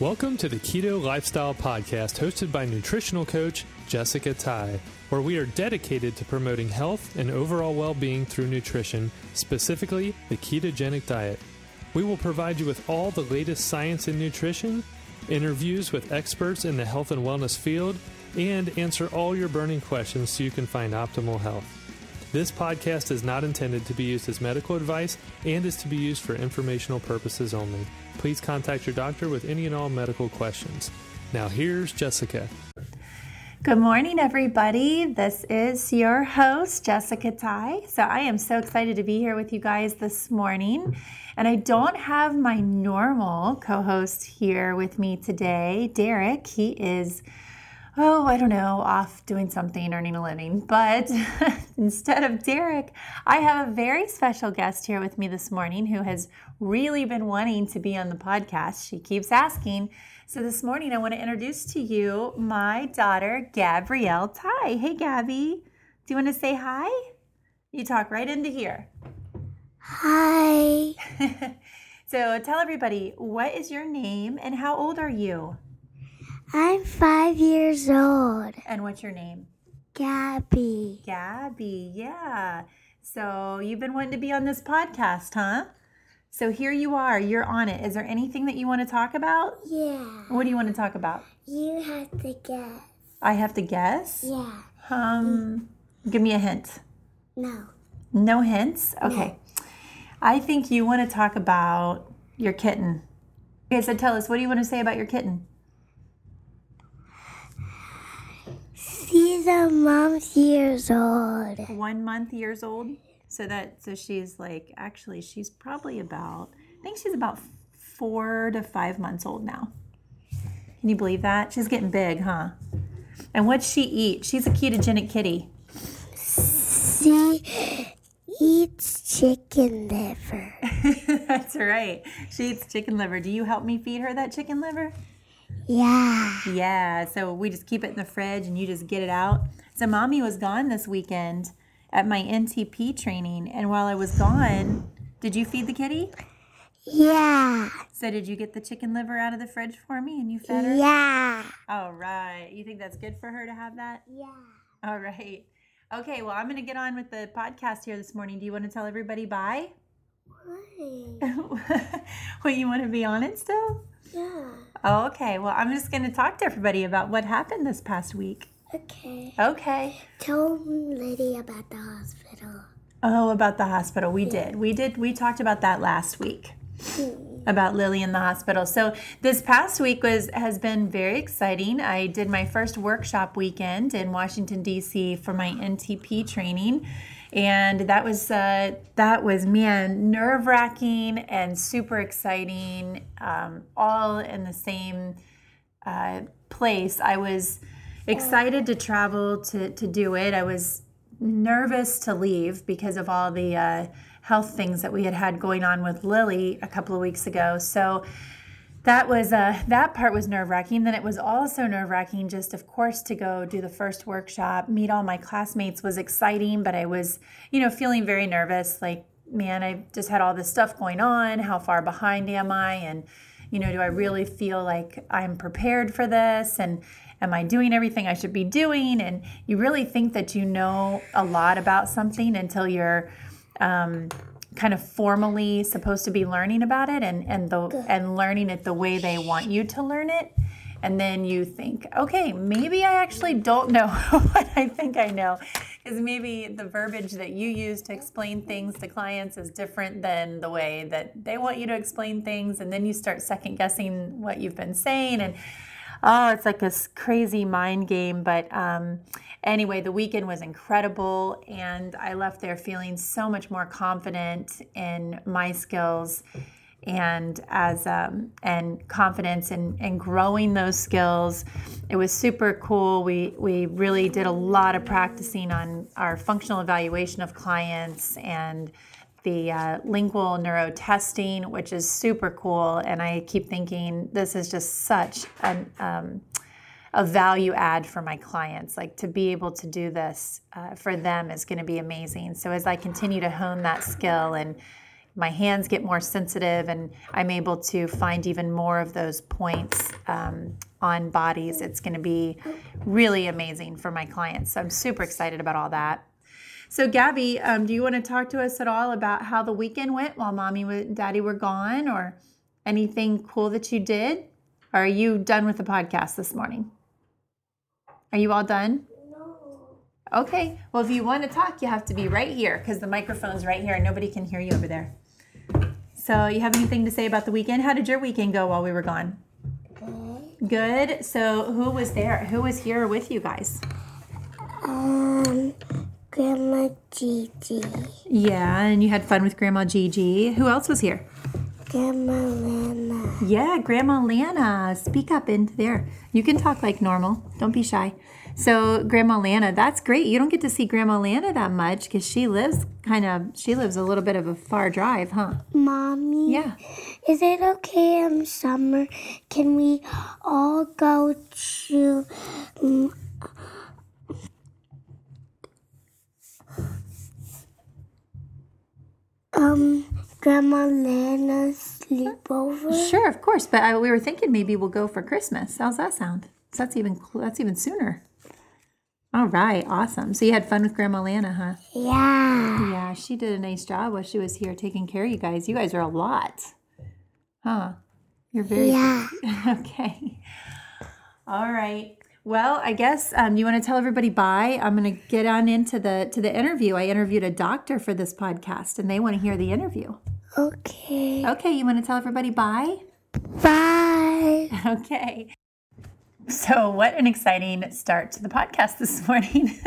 Welcome to the Keto Lifestyle Podcast, hosted by nutritional coach Jessica Ty, where we are dedicated to promoting health and overall well being through nutrition, specifically the ketogenic diet. We will provide you with all the latest science in nutrition, interviews with experts in the health and wellness field, and answer all your burning questions so you can find optimal health. This podcast is not intended to be used as medical advice and is to be used for informational purposes only. Please contact your doctor with any and all medical questions. Now, here's Jessica. Good morning, everybody. This is your host, Jessica Ty. So, I am so excited to be here with you guys this morning. And I don't have my normal co host here with me today, Derek. He is oh, I don't know, off doing something, earning a living. But instead of Derek, I have a very special guest here with me this morning who has really been wanting to be on the podcast. She keeps asking. So this morning, I want to introduce to you my daughter, Gabrielle Ty. Hey, Gabby. Do you want to say hi? You talk right into here. Hi. so tell everybody, what is your name and how old are you? I'm five years old. And what's your name? Gabby. Gabby, yeah. So you've been wanting to be on this podcast, huh? So here you are. You're on it. Is there anything that you want to talk about? Yeah. What do you want to talk about? You have to guess. I have to guess? Yeah. Um, give me a hint. No. No hints? Okay. I think you want to talk about your kitten. Okay, so tell us, what do you want to say about your kitten? She's a month years old. One month years old. So that so she's like actually she's probably about I think she's about four to five months old now. Can you believe that? She's getting big, huh? And what's she eat? She's a ketogenic kitty. She eats chicken liver. That's right. She eats chicken liver. Do you help me feed her that chicken liver? Yeah. Yeah, so we just keep it in the fridge and you just get it out. So mommy was gone this weekend at my NTP training, and while I was gone, did you feed the kitty? Yeah. So did you get the chicken liver out of the fridge for me and you fed her? Yeah. All right. You think that's good for her to have that? Yeah. All right. Okay, well, I'm going to get on with the podcast here this morning. Do you want to tell everybody bye? Why? well, you want to be on it still? Yeah. Oh, okay. Well, I'm just going to talk to everybody about what happened this past week. Okay. Okay. Tell Liddy about the hospital. Oh, about the hospital. We did. We did. We talked about that last week. Hmm. About Lily in the hospital. So this past week was has been very exciting. I did my first workshop weekend in Washington D.C. for my NTP training, and that was uh, that was man nerve wracking and super exciting. Um, all in the same uh, place. I was excited to travel to to do it. I was nervous to leave because of all the uh, health things that we had had going on with Lily a couple of weeks ago. So that was uh, that part was nerve wracking. Then it was also nerve wracking, just of course, to go do the first workshop, meet all my classmates was exciting, but I was, you know, feeling very nervous. Like, man, I just had all this stuff going on. How far behind am I? And you know, do I really feel like I'm prepared for this? And am I doing everything I should be doing? And you really think that you know a lot about something until you're um, kind of formally supposed to be learning about it and and the and learning it the way they want you to learn it. And then you think, okay, maybe I actually don't know what I think I know. Because maybe the verbiage that you use to explain things to clients is different than the way that they want you to explain things. And then you start second guessing what you've been saying. And oh, it's like this crazy mind game. But um, anyway, the weekend was incredible, and I left there feeling so much more confident in my skills and as um, and confidence and and growing those skills. It was super cool. We we really did a lot of practicing on our functional evaluation of clients and the uh, lingual neuro testing, which is super cool. And I keep thinking this is just such an, um, a value add for my clients. Like to be able to do this uh, for them is going to be amazing. So as I continue to hone that skill and my hands get more sensitive and I'm able to find even more of those points um, on bodies. It's going to be really amazing for my clients. So I'm super excited about all that. So, Gabby, um, do you want to talk to us at all about how the weekend went while mommy and daddy were gone or anything cool that you did? Or are you done with the podcast this morning? Are you all done? No. Okay. Well, if you want to talk, you have to be right here because the microphone's right here and nobody can hear you over there. So, you have anything to say about the weekend? How did your weekend go while we were gone? Good. So, who was there? Who was here with you guys? Um, Grandma Gigi, Yeah, and you had fun with Grandma Gigi. Who else was here? Grandma Lana, Yeah, Grandma Lana. Speak up into there. You can talk like normal. Don't be shy. So, Grandma Lana, that's great. You don't get to see Grandma Lana that much because she lives kind of, she lives a little bit of a far drive, huh? Mommy. Yeah. Is it okay in summer? Can we all go to mm, um Grandma Lana's sleepover? Sure, of course. But I, we were thinking maybe we'll go for Christmas. How's that sound? So that's even that's even sooner. All right, awesome. So you had fun with Grandma Lana, huh? Yeah. Yeah, she did a nice job while she was here taking care of you guys. You guys are a lot, huh? You're very Yeah. okay. All right. Well, I guess um, you want to tell everybody bye. I'm going to get on into the to the interview. I interviewed a doctor for this podcast, and they want to hear the interview. Okay. Okay, you want to tell everybody bye? Bye. Okay. So, what an exciting start to the podcast this morning.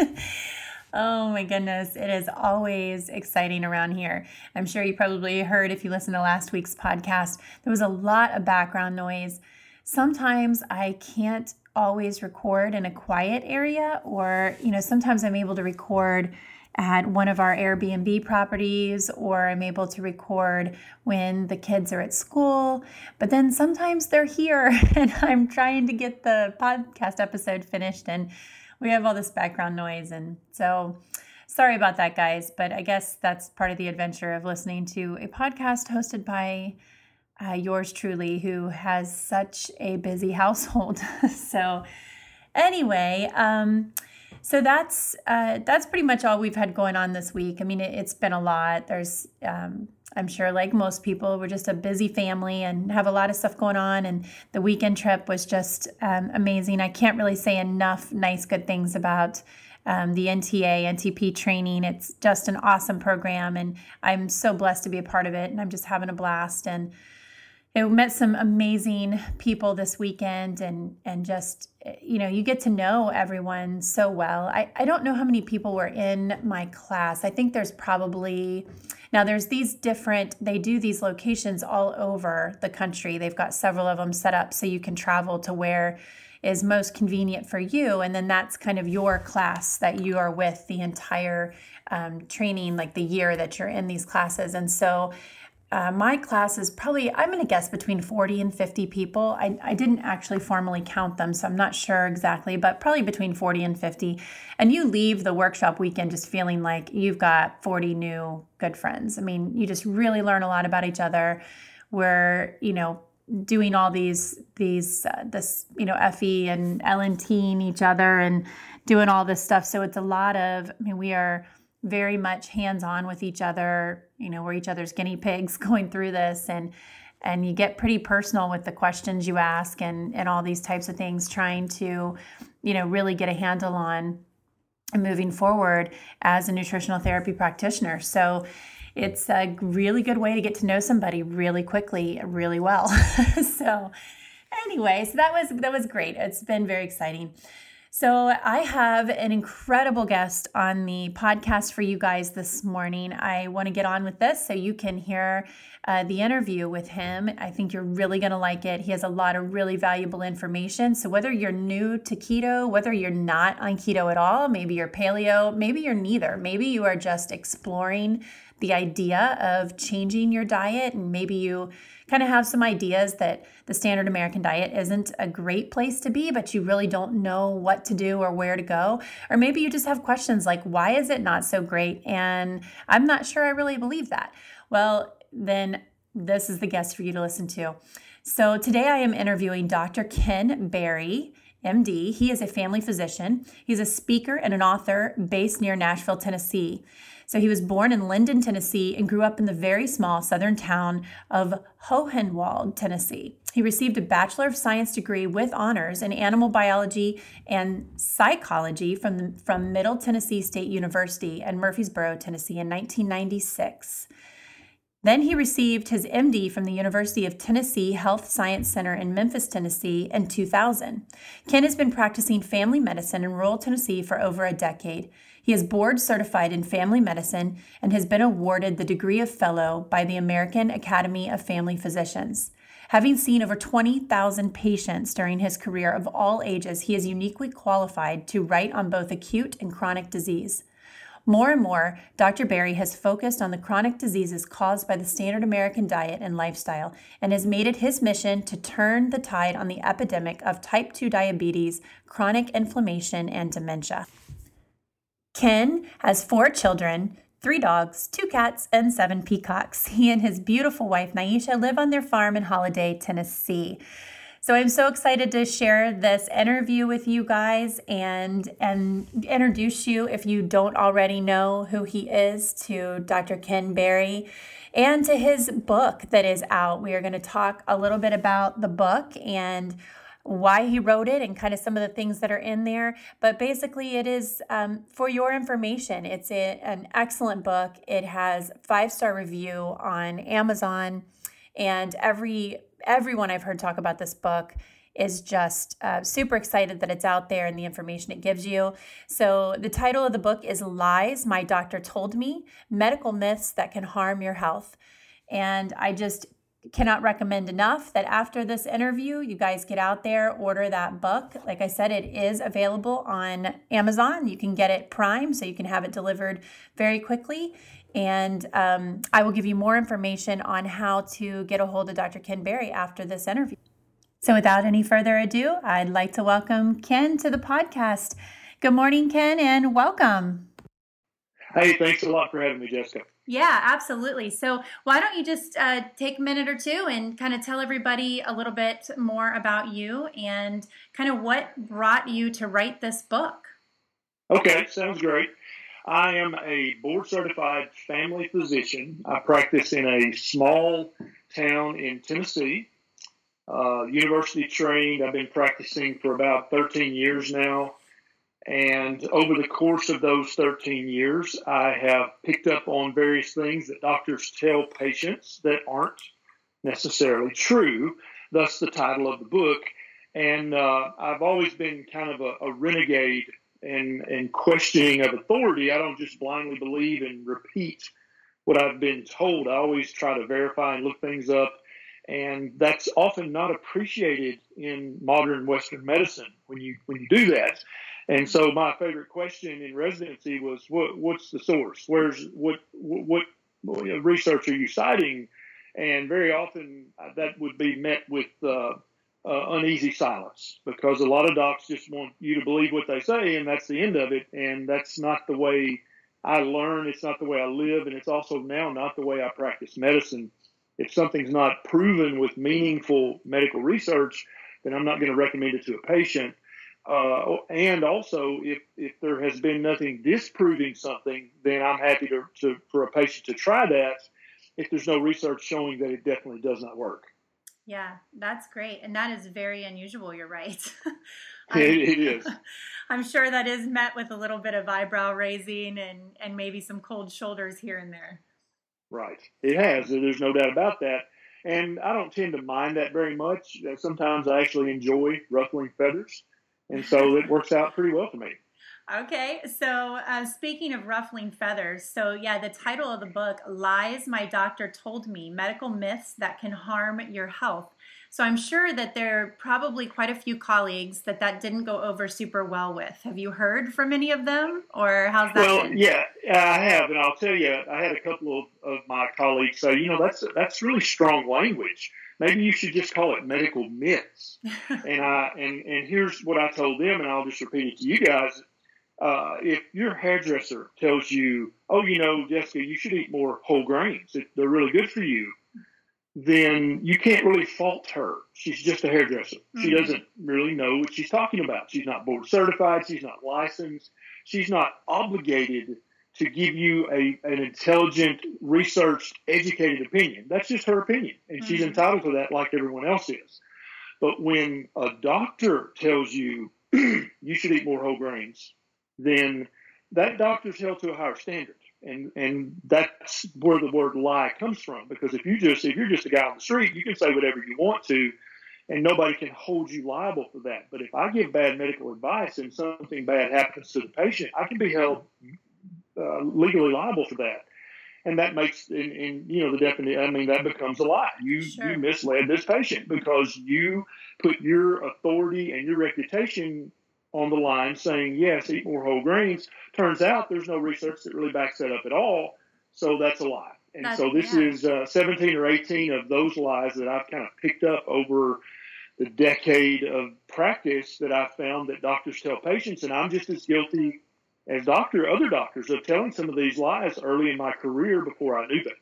oh my goodness, it is always exciting around here. I'm sure you probably heard if you listened to last week's podcast, there was a lot of background noise. Sometimes I can't always record in a quiet area, or, you know, sometimes I'm able to record at one of our Airbnb properties, or I'm able to record when the kids are at school. But then sometimes they're here and I'm trying to get the podcast episode finished, and we have all this background noise. And so, sorry about that, guys, but I guess that's part of the adventure of listening to a podcast hosted by uh, yours truly, who has such a busy household. so, anyway, um, so that's uh, that's pretty much all we've had going on this week. I mean, it, has been a lot. There's, um, I'm sure, like most people, we're just a busy family and have a lot of stuff going on. And the weekend trip was just um, amazing. I can't really say enough nice, good things about. Um, the NTA, NTP training. It's just an awesome program, and I'm so blessed to be a part of it. And I'm just having a blast. And I met some amazing people this weekend and and just you know you get to know everyone so well. I, I don't know how many people were in my class. I think there's probably now there's these different they do these locations all over the country. They've got several of them set up so you can travel to where is most convenient for you. And then that's kind of your class that you are with the entire um, training like the year that you're in these classes. And so uh, my class is probably, I'm going to guess between 40 and 50 people. I, I didn't actually formally count them, so I'm not sure exactly, but probably between 40 and 50. And you leave the workshop weekend just feeling like you've got 40 new good friends. I mean, you just really learn a lot about each other. We're, you know, doing all these, these, uh, this, you know, FE and LNT each other and doing all this stuff. So it's a lot of, I mean, we are, very much hands-on with each other you know we're each other's guinea pigs going through this and and you get pretty personal with the questions you ask and and all these types of things trying to you know really get a handle on moving forward as a nutritional therapy practitioner. So it's a really good way to get to know somebody really quickly really well. So anyway so that was that was great. It's been very exciting so, I have an incredible guest on the podcast for you guys this morning. I want to get on with this so you can hear uh, the interview with him. I think you're really going to like it. He has a lot of really valuable information. So, whether you're new to keto, whether you're not on keto at all, maybe you're paleo, maybe you're neither, maybe you are just exploring the idea of changing your diet and maybe you kind of have some ideas that the standard American diet isn't a great place to be, but you really don't know what to do or where to go. Or maybe you just have questions like, why is it not so great? And I'm not sure I really believe that. Well, then this is the guest for you to listen to. So today I am interviewing Dr. Ken Berry. MD. He is a family physician. He's a speaker and an author based near Nashville, Tennessee. So he was born in Linden, Tennessee, and grew up in the very small southern town of Hohenwald, Tennessee. He received a Bachelor of Science degree with honors in animal biology and psychology from, from Middle Tennessee State University in Murfreesboro, Tennessee in 1996. Then he received his MD from the University of Tennessee Health Science Center in Memphis, Tennessee in 2000. Ken has been practicing family medicine in rural Tennessee for over a decade. He is board certified in family medicine and has been awarded the degree of fellow by the American Academy of Family Physicians. Having seen over 20,000 patients during his career of all ages, he is uniquely qualified to write on both acute and chronic disease. More and more, Dr. Berry has focused on the chronic diseases caused by the standard American diet and lifestyle and has made it his mission to turn the tide on the epidemic of type 2 diabetes, chronic inflammation, and dementia. Ken has four children, three dogs, two cats, and seven peacocks. He and his beautiful wife, Neisha, live on their farm in Holladay, Tennessee. So I'm so excited to share this interview with you guys and and introduce you if you don't already know who he is to Dr. Ken Berry and to his book that is out. We are going to talk a little bit about the book and why he wrote it and kind of some of the things that are in there. But basically, it is um, for your information. It's a, an excellent book. It has five star review on Amazon, and every everyone I've heard talk about this book is just uh, super excited that it's out there and the information it gives you. So, the title of the book is Lies My Doctor Told Me Medical Myths That Can Harm Your Health. And I just cannot recommend enough that after this interview, you guys get out there, order that book. Like I said, it is available on Amazon. You can get it Prime, so you can have it delivered very quickly. And um, I will give you more information on how to get a hold of Dr. Ken Berry after this interview. So, without any further ado, I'd like to welcome Ken to the podcast. Good morning, Ken, and welcome. Hey, thanks a lot for having me, Jessica. Yeah, absolutely. So, why don't you just uh, take a minute or two and kind of tell everybody a little bit more about you and kind of what brought you to write this book? Okay, sounds great. I am a board certified family physician. I practice in a small town in Tennessee. Uh, university trained. I've been practicing for about 13 years now. And over the course of those 13 years, I have picked up on various things that doctors tell patients that aren't necessarily true, thus the title of the book. And uh, I've always been kind of a, a renegade and, and questioning of authority. I don't just blindly believe and repeat what I've been told. I always try to verify and look things up. And that's often not appreciated in modern Western medicine when you when you do that. And so my favorite question in residency was, what, what's the source? Where's what, what, what research are you citing? And very often uh, that would be met with uh, uh, uneasy silence because a lot of docs just want you to believe what they say, and that's the end of it. And that's not the way I learn. It's not the way I live, and it's also now not the way I practice medicine. If something's not proven with meaningful medical research, then I'm not going to recommend it to a patient. Uh, and also, if, if there has been nothing disproving something, then I'm happy to, to, for a patient to try that if there's no research showing that it definitely does not work. Yeah, that's great. And that is very unusual. You're right. it, it is. I'm sure that is met with a little bit of eyebrow raising and, and maybe some cold shoulders here and there. Right. It has. There's no doubt about that. And I don't tend to mind that very much. Sometimes I actually enjoy ruffling feathers and so it works out pretty well for me. Okay, so uh, speaking of ruffling feathers, so yeah, the title of the book, Lies My Doctor Told Me Medical Myths That Can Harm Your Health. So I'm sure that there are probably quite a few colleagues that that didn't go over super well with. Have you heard from any of them, or how's that? Well, been? yeah, I have, and I'll tell you, I had a couple of, of my colleagues say, you know, that's that's really strong language maybe you should just call it medical myths. and I and and here's what I told them, and I'll just repeat it to you guys. Uh, if your hairdresser tells you, "Oh, you know, Jessica, you should eat more whole grains; they're really good for you," then you can't really fault her. She's just a hairdresser. Mm-hmm. She doesn't really know what she's talking about. She's not board certified. She's not licensed. She's not obligated to give you a an intelligent, researched, educated opinion. That's just her opinion, and mm-hmm. she's entitled to that, like everyone else is. But when a doctor tells you you should eat more whole grains, then that doctor's held to a higher standard. And and that's where the word lie comes from. Because if you just if you're just a guy on the street, you can say whatever you want to, and nobody can hold you liable for that. But if I give bad medical advice and something bad happens to the patient, I can be held uh, legally liable for that. And that makes, in, in you know, the definition. I mean, that becomes a lie. You sure. you misled this patient because you put your authority and your reputation on the line saying, yes, eat more whole grains. Turns out there's no research that really backs that up at all. So that's a lie. And that's, so this yeah. is uh, 17 or 18 of those lies that I've kind of picked up over the decade of practice that I've found that doctors tell patients. And I'm just as guilty as doctor, other doctors of telling some of these lies early in my career before I knew them.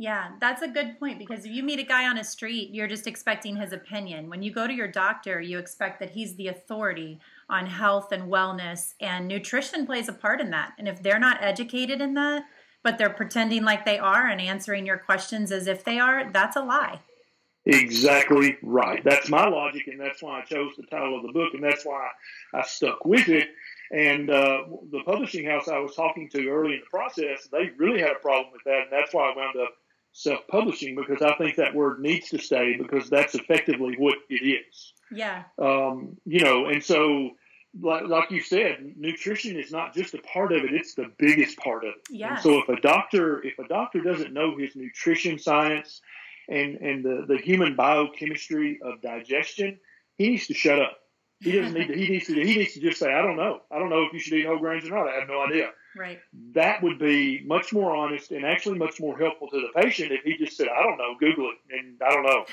Yeah, that's a good point because if you meet a guy on a street, you're just expecting his opinion. When you go to your doctor, you expect that he's the authority on health and wellness, and nutrition plays a part in that. And if they're not educated in that, but they're pretending like they are and answering your questions as if they are, that's a lie. Exactly right. That's my logic, and that's why I chose the title of the book, and that's why I stuck with it. And uh, the publishing house I was talking to early in the process, they really had a problem with that, and that's why I wound up self-publishing because I think that word needs to stay because that's effectively what it is. Yeah. Um, you know, and so like, like you said, nutrition is not just a part of it; it's the biggest part of it. Yeah. So if a doctor if a doctor doesn't know his nutrition science and and the the human biochemistry of digestion, he needs to shut up. He doesn't need to. He needs to. He needs to just say, "I don't know. I don't know if you should eat whole grains or not. I have no idea." Right. That would be much more honest and actually much more helpful to the patient if he just said, "I don't know. Google it," and I don't know.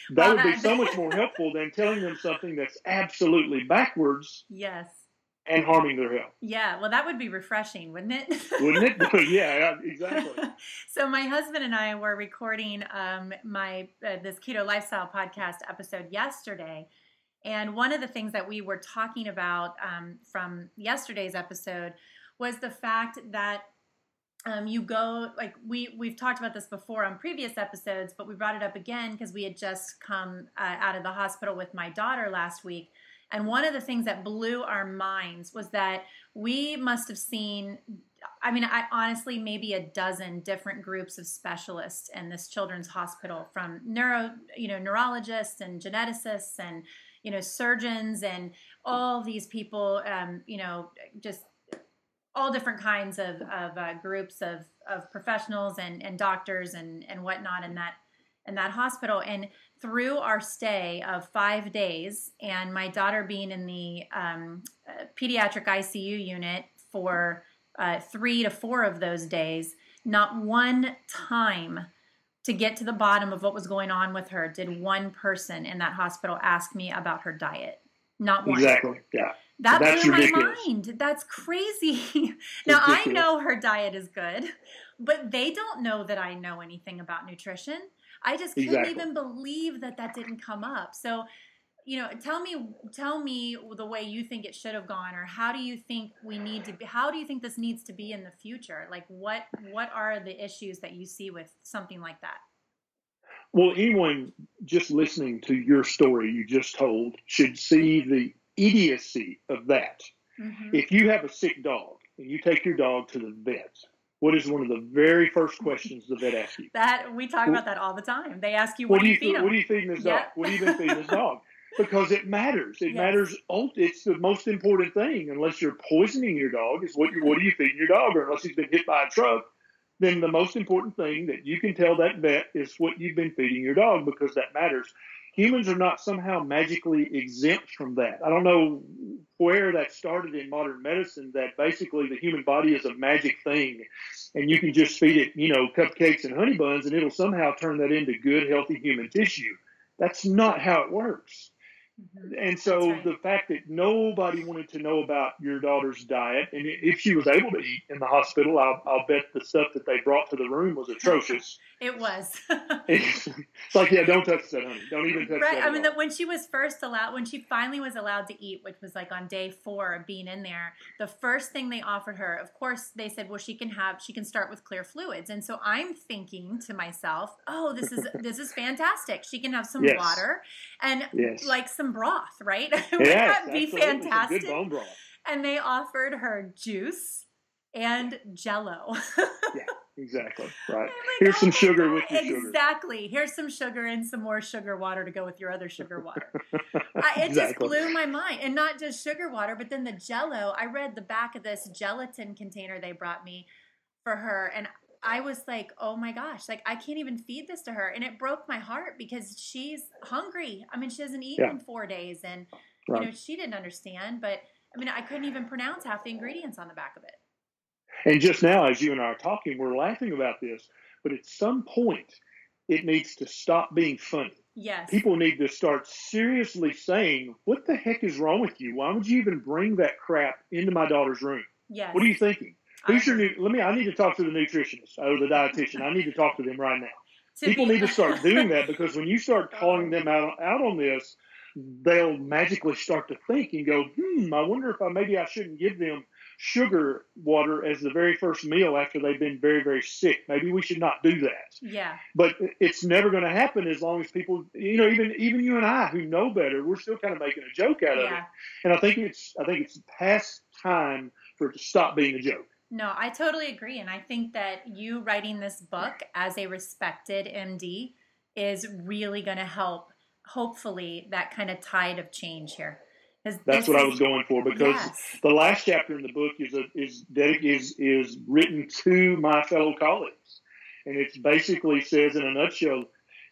that would be so much more helpful than telling them something that's absolutely backwards. Yes. And harming their health. Yeah, well, that would be refreshing, wouldn't it? wouldn't it? yeah, exactly. so my husband and I were recording um, my uh, this keto lifestyle podcast episode yesterday and one of the things that we were talking about um, from yesterday's episode was the fact that um, you go like we we've talked about this before on previous episodes, but we brought it up again because we had just come uh, out of the hospital with my daughter last week. And one of the things that blew our minds was that we must have seen I mean, I honestly maybe a dozen different groups of specialists in this children's hospital, from neuro, you know, neurologists and geneticists and you know surgeons and all these people, um, you know, just all different kinds of, of uh, groups of, of professionals and, and doctors and, and whatnot in that in that hospital. And through our stay of five days, and my daughter being in the um, uh, pediatric ICU unit for uh, three to four of those days, not one time to get to the bottom of what was going on with her did one person in that hospital ask me about her diet. Not one. Exactly. Yeah. That That's blew ridiculous. my mind. That's crazy. now I know her diet is good, but they don't know that I know anything about nutrition. I just couldn't exactly. even believe that that didn't come up. So, you know, tell me, tell me the way you think it should have gone, or how do you think we need to be? How do you think this needs to be in the future? Like, what what are the issues that you see with something like that? Well, anyone just listening to your story you just told should see the idiocy of that. Mm-hmm. If you have a sick dog and you take your dog to the vet, what is one of the very first questions the vet asks you? That we talk well, about that all the time. They ask you, "What, what do you, feed What are you feeding this dog? What have you been feeding this dog?" Because it matters. It yes. matters. It's the most important thing. Unless you're poisoning your dog, is what you what are you feeding your dog? Or unless he's been hit by a truck, then the most important thing that you can tell that vet is what you've been feeding your dog because that matters humans are not somehow magically exempt from that. I don't know where that started in modern medicine that basically the human body is a magic thing and you can just feed it, you know, cupcakes and honey buns and it'll somehow turn that into good, healthy human tissue. That's not how it works. Mm-hmm. And so right. the fact that nobody wanted to know about your daughter's diet, and if she was able to eat in the hospital, I'll, I'll bet the stuff that they brought to the room was atrocious. it was. it's, like, yeah, don't touch that, honey. Don't even touch right. that. I mean, that when she was first allowed, when she finally was allowed to eat, which was like on day four of being in there, the first thing they offered her, of course, they said, well, she can have, she can start with clear fluids. And so I'm thinking to myself, oh, this is this is fantastic. She can have some yes. water and yes. like some broth, right? right? Would yes, that be fantastic? Good bone broth. And they offered her juice and jello. yeah, exactly. Right. Like, Here's oh some sugar with your sugar. Exactly. Here's some sugar and some more sugar water to go with your other sugar water. I, it exactly. just blew my mind. And not just sugar water, but then the jello. I read the back of this gelatin container they brought me for her, and I was like, oh my gosh, like I can't even feed this to her. And it broke my heart because she's hungry. I mean, she hasn't eaten yeah. in four days and, right. you know, she didn't understand, but I mean, I couldn't even pronounce half the ingredients on the back of it. And just now, as you and I are talking, we're laughing about this, but at some point, it needs to stop being funny. Yes. People need to start seriously saying, what the heck is wrong with you? Why would you even bring that crap into my daughter's room? Yes. What are you thinking? Who's your new? Let me. I need to talk to the nutritionist or the dietitian. I need to talk to them right now. People need to start doing that because when you start calling them out out on this, they'll magically start to think and go, "Hmm, I wonder if I maybe I shouldn't give them sugar water as the very first meal after they've been very very sick. Maybe we should not do that." Yeah. But it's never going to happen as long as people, you know, even even you and I who know better, we're still kind of making a joke out yeah. of it. And I think it's I think it's past time for it to stop being a joke. No, I totally agree. And I think that you writing this book as a respected MD is really going to help, hopefully, that kind of tide of change here. That's what I was going for oh, because yes. the last chapter in the book is a, is is is written to my fellow colleagues, and it basically says in a nutshell,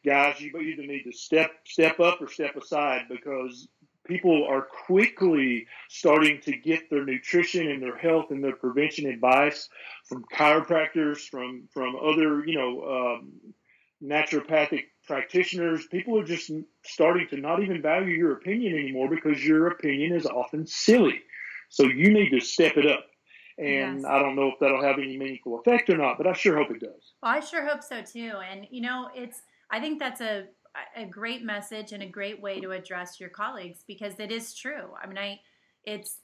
guys, you either need to step step up or step aside because people are quickly starting to get their nutrition and their health and their prevention advice from chiropractors, from from other you know um, naturopathic practitioners. People are just starting to not even value your opinion anymore because your opinion is often silly. So you need to step it up. And yes. I don't know if that'll have any meaningful effect or not, but I sure hope it does. Well, I sure hope so too. And you know, it's I think that's a a great message and a great way to address your colleagues because it is true. I mean, I it's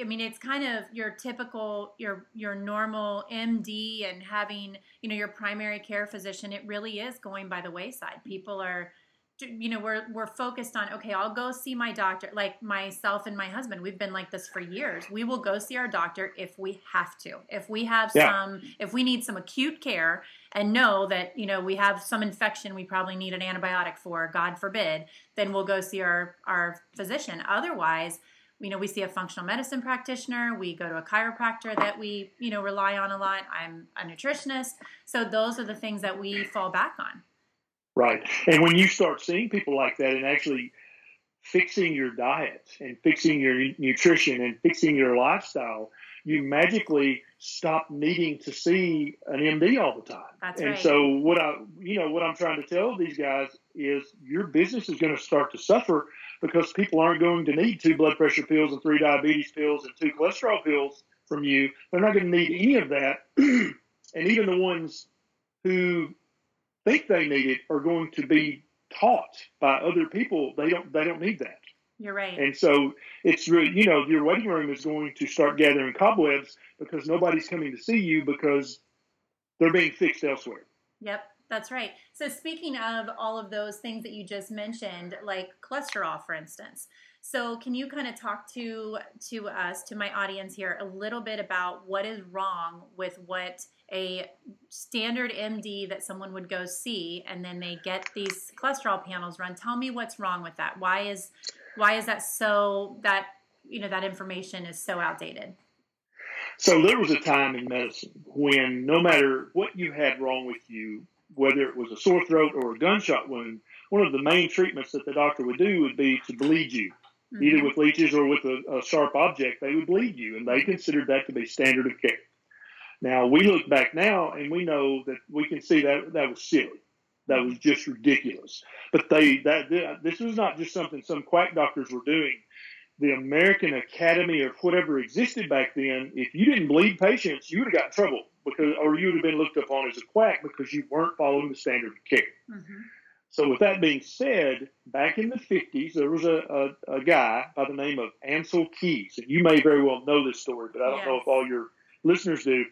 I mean, it's kind of your typical, your your normal MD and having, you know, your primary care physician. It really is going by the wayside. People are you know we're we're focused on okay i'll go see my doctor like myself and my husband we've been like this for years we will go see our doctor if we have to if we have yeah. some if we need some acute care and know that you know we have some infection we probably need an antibiotic for god forbid then we'll go see our our physician. Otherwise you know we see a functional medicine practitioner we go to a chiropractor that we you know rely on a lot. I'm a nutritionist. So those are the things that we fall back on. Right. And when you start seeing people like that and actually fixing your diet and fixing your nutrition and fixing your lifestyle, you magically stop needing to see an MD all the time. That's and right. so what I you know what I'm trying to tell these guys is your business is going to start to suffer because people aren't going to need two blood pressure pills and three diabetes pills and two cholesterol pills from you. They're not going to need any of that. and even the ones who think they need it are going to be taught by other people. They don't they don't need that. You're right. And so it's really you know your waiting room is going to start gathering cobwebs because nobody's coming to see you because they're being fixed elsewhere. Yep. That's right. So, speaking of all of those things that you just mentioned, like cholesterol, for instance, so can you kind of talk to to us, to my audience here, a little bit about what is wrong with what a standard MD that someone would go see, and then they get these cholesterol panels run? Tell me what's wrong with that. Why is why is that so that you know that information is so outdated? So there was a time in medicine when no matter what you had wrong with you, whether it was a sore throat or a gunshot wound, one of the main treatments that the doctor would do would be to bleed you. Mm-hmm. Either with leeches or with a, a sharp object, they would bleed you, and they considered that to be standard of care. Now we look back now and we know that we can see that that was silly. That was just ridiculous. But they that this was not just something some quack doctors were doing. The American Academy or whatever existed back then, if you didn't bleed patients, you would have got in trouble because, or you would have been looked upon as a quack because you weren't following the standard of care. Mm-hmm. So, with that being said, back in the 50s, there was a, a, a, guy by the name of Ancel Keys. And you may very well know this story, but I don't yes. know if all your listeners do.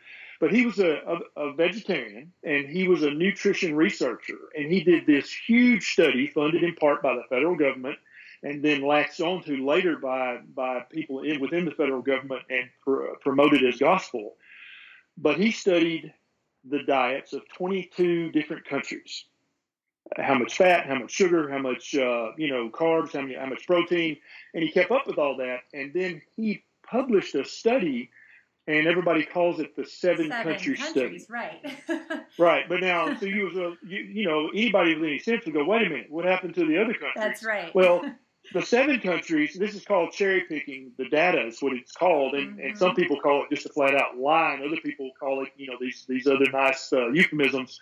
But he was a, a, a, vegetarian and he was a nutrition researcher. And he did this huge study funded in part by the federal government and then latched onto later by, by people in, within the federal government and pr- promoted as gospel. But he studied the diets of 22 different countries how much fat, how much sugar, how much uh, you know carbs, how, many, how much protein, and he kept up with all that. And then he published a study, and everybody calls it the seven, seven country countries, study. Right. right. But now, so you was you, you know anybody with any sense would go, wait a minute, what happened to the other countries? That's right. Well. the seven countries, this is called cherry picking the data is what it's called. And, mm-hmm. and some people call it just a flat out lie. And other people call it, you know, these, these other nice uh, euphemisms.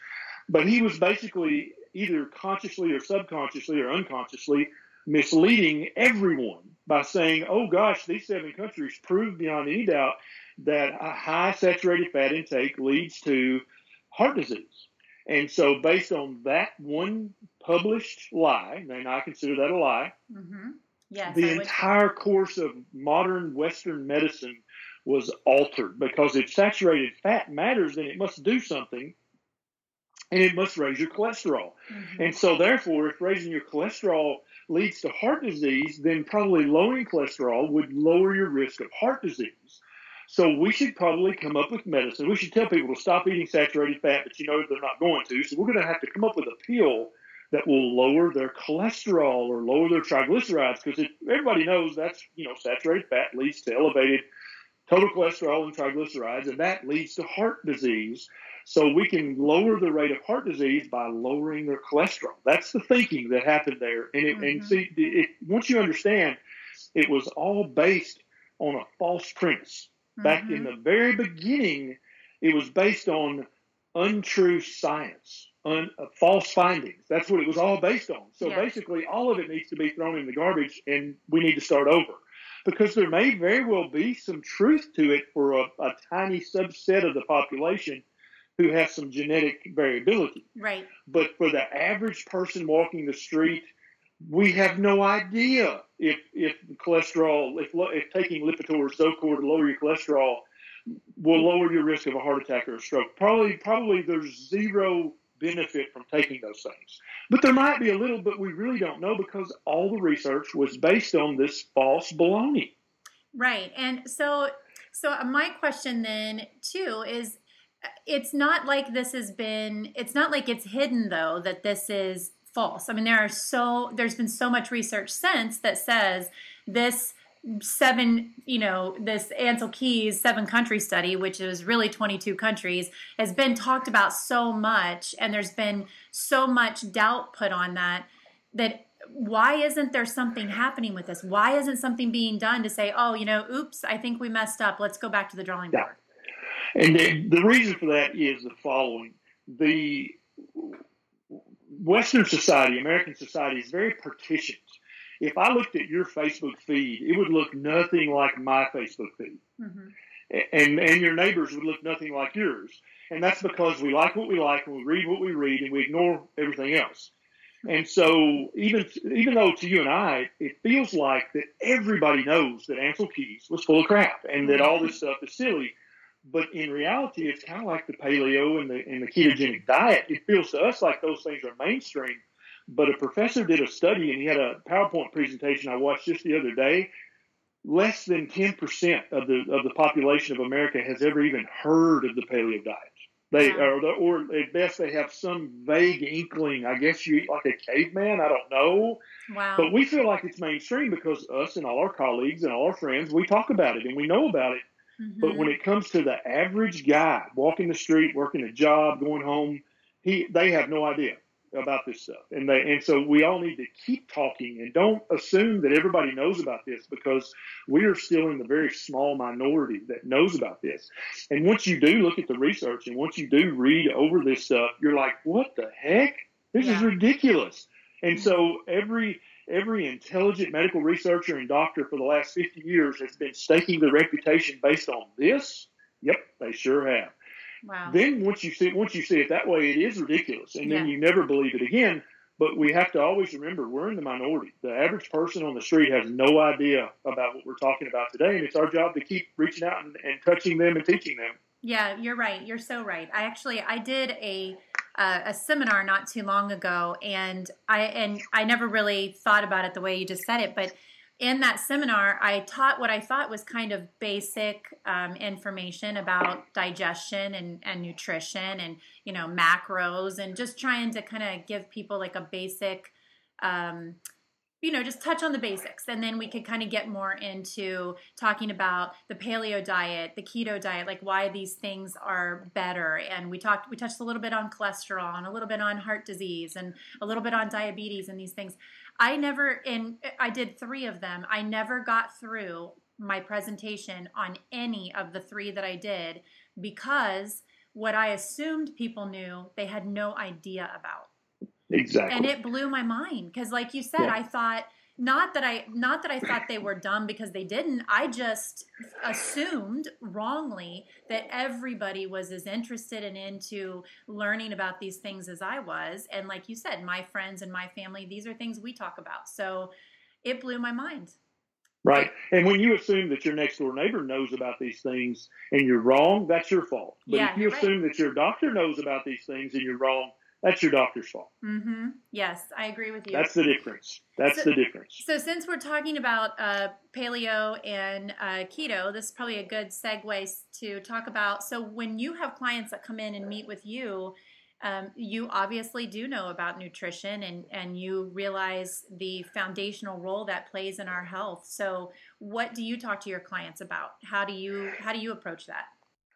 But he was basically either consciously or subconsciously or unconsciously misleading everyone by saying, oh gosh, these seven countries prove beyond any doubt that a high saturated fat intake leads to heart disease. And so, based on that one published lie, and I consider that a lie, mm-hmm. yes, the entire course of modern Western medicine was altered because if saturated fat matters, then it must do something and it must raise your cholesterol. Mm-hmm. And so, therefore, if raising your cholesterol leads to heart disease, then probably lowering cholesterol would lower your risk of heart disease. So, we should probably come up with medicine. We should tell people to stop eating saturated fat, but you know they're not going to. So, we're going to have to come up with a pill that will lower their cholesterol or lower their triglycerides because everybody knows that's, you know, saturated fat leads to elevated total cholesterol and triglycerides, and that leads to heart disease. So we can lower the rate of heart disease by lowering their cholesterol. That's the thinking that happened there. And, it, mm-hmm. and see, it, once you understand, it was all based on a false premise. Mm-hmm. Back in mm-hmm. the very beginning, it was based on untrue science, un, uh, false findings. That's what it was all based on. So basically, all of it needs to be thrown in the garbage, and we need to start over. Because there may very well be some truth to it for a, a tiny subset of the population who has some genetic variability. Right. But for the average person walking the street, we have no idea if if cholesterol, if if taking Lipitor or Zocor to lower your cholesterol will lower your risk of a heart attack or a stroke. Probably probably there's zero benefit from taking those things. But there might be a little, but we really don't know because all the research was based on this false baloney. Right. And so so my question then too is uh, it's not like this has been it's not like it's hidden though that this is false. I mean there are so there's been so much research since that says this seven you know this Ancel Keys seven country study which is really 22 countries has been talked about so much and there's been so much doubt put on that that why isn't there something happening with this? Why isn't something being done to say oh you know oops i think we messed up. Let's go back to the drawing board. And the, the reason for that is the following. The Western society, American society, is very partitioned. If I looked at your Facebook feed, it would look nothing like my Facebook feed. Mm-hmm. And, and your neighbors would look nothing like yours. And that's because we like what we like and we read what we read and we ignore everything else. And so even even though to you and I, it feels like that everybody knows that Ancel Keys was full of crap and that all this stuff is silly. But in reality, it's kind of like the paleo and the, and the ketogenic diet. It feels to us like those things are mainstream. But a professor did a study, and he had a PowerPoint presentation I watched just the other day. Less than 10% of the of the population of America has ever even heard of the paleo diet. They or, or at best they have some vague inkling. I guess you eat like a caveman. I don't know. Wow. But we feel like it's mainstream because us and all our colleagues and all our friends we talk about it and we know about it. Mm-hmm. But when it comes to the average guy walking the street, working a job, going home, he they have no idea about this stuff. And they and so we all need to keep talking and don't assume that everybody knows about this because we are still in the very small minority that knows about this. And once you do look at the research and once you do read over this stuff, you're like, what the heck? This Yeah. is ridiculous. And so every every intelligent medical researcher and doctor for the last 50 years has been staking their reputation based on this. Yep, they sure have. Wow. Then once you see once you see it that way, it is ridiculous, and then Yeah. you never believe it again. But we have to always remember we're in the minority. The average person on the street has no idea about what we're talking about today, and it's our job to keep reaching out and, and touching them and teaching them. Yeah, you're right. You're so right. I actually I did a a seminar not too long ago, and I and I never really thought about it the way you just said it, but in that seminar, I taught what I thought was kind of basic um, information about digestion and, and nutrition and you know macros and just trying to kind of give people like a basic um, you know, just touch on the basics. And then we could kind of get more into talking about the paleo diet, the keto diet, like why these things are better. And we talked, we touched a little bit on cholesterol and a little bit on heart disease and a little bit on diabetes and these things. I never, and I did three of them. I never got through my presentation on any of the three that I did because what I assumed people knew, they had no idea about Exactly. and it blew my mind because like you said Yeah. i thought not that i not that i thought they were dumb because they didn't i just assumed wrongly that everybody was as interested and into learning about these things as i was and like you said my friends and my family these are things we talk about so it blew my mind Right. And when you assume that your next door neighbor knows about these things and you're wrong, that's your fault. But Yeah, if you you're right. assume that your doctor knows about these things and you're wrong, that's your doctor's fault. mm-hmm yes i agree with you That's the difference. That's So- the difference. So, since we're talking about uh, paleo and uh, keto, this is probably a good segue to talk about. So, when you have clients that come in and meet with you, um, you obviously do know about nutrition and, and you realize the foundational role that plays in our health. So, what do you talk to your clients about? How do you how do you approach that?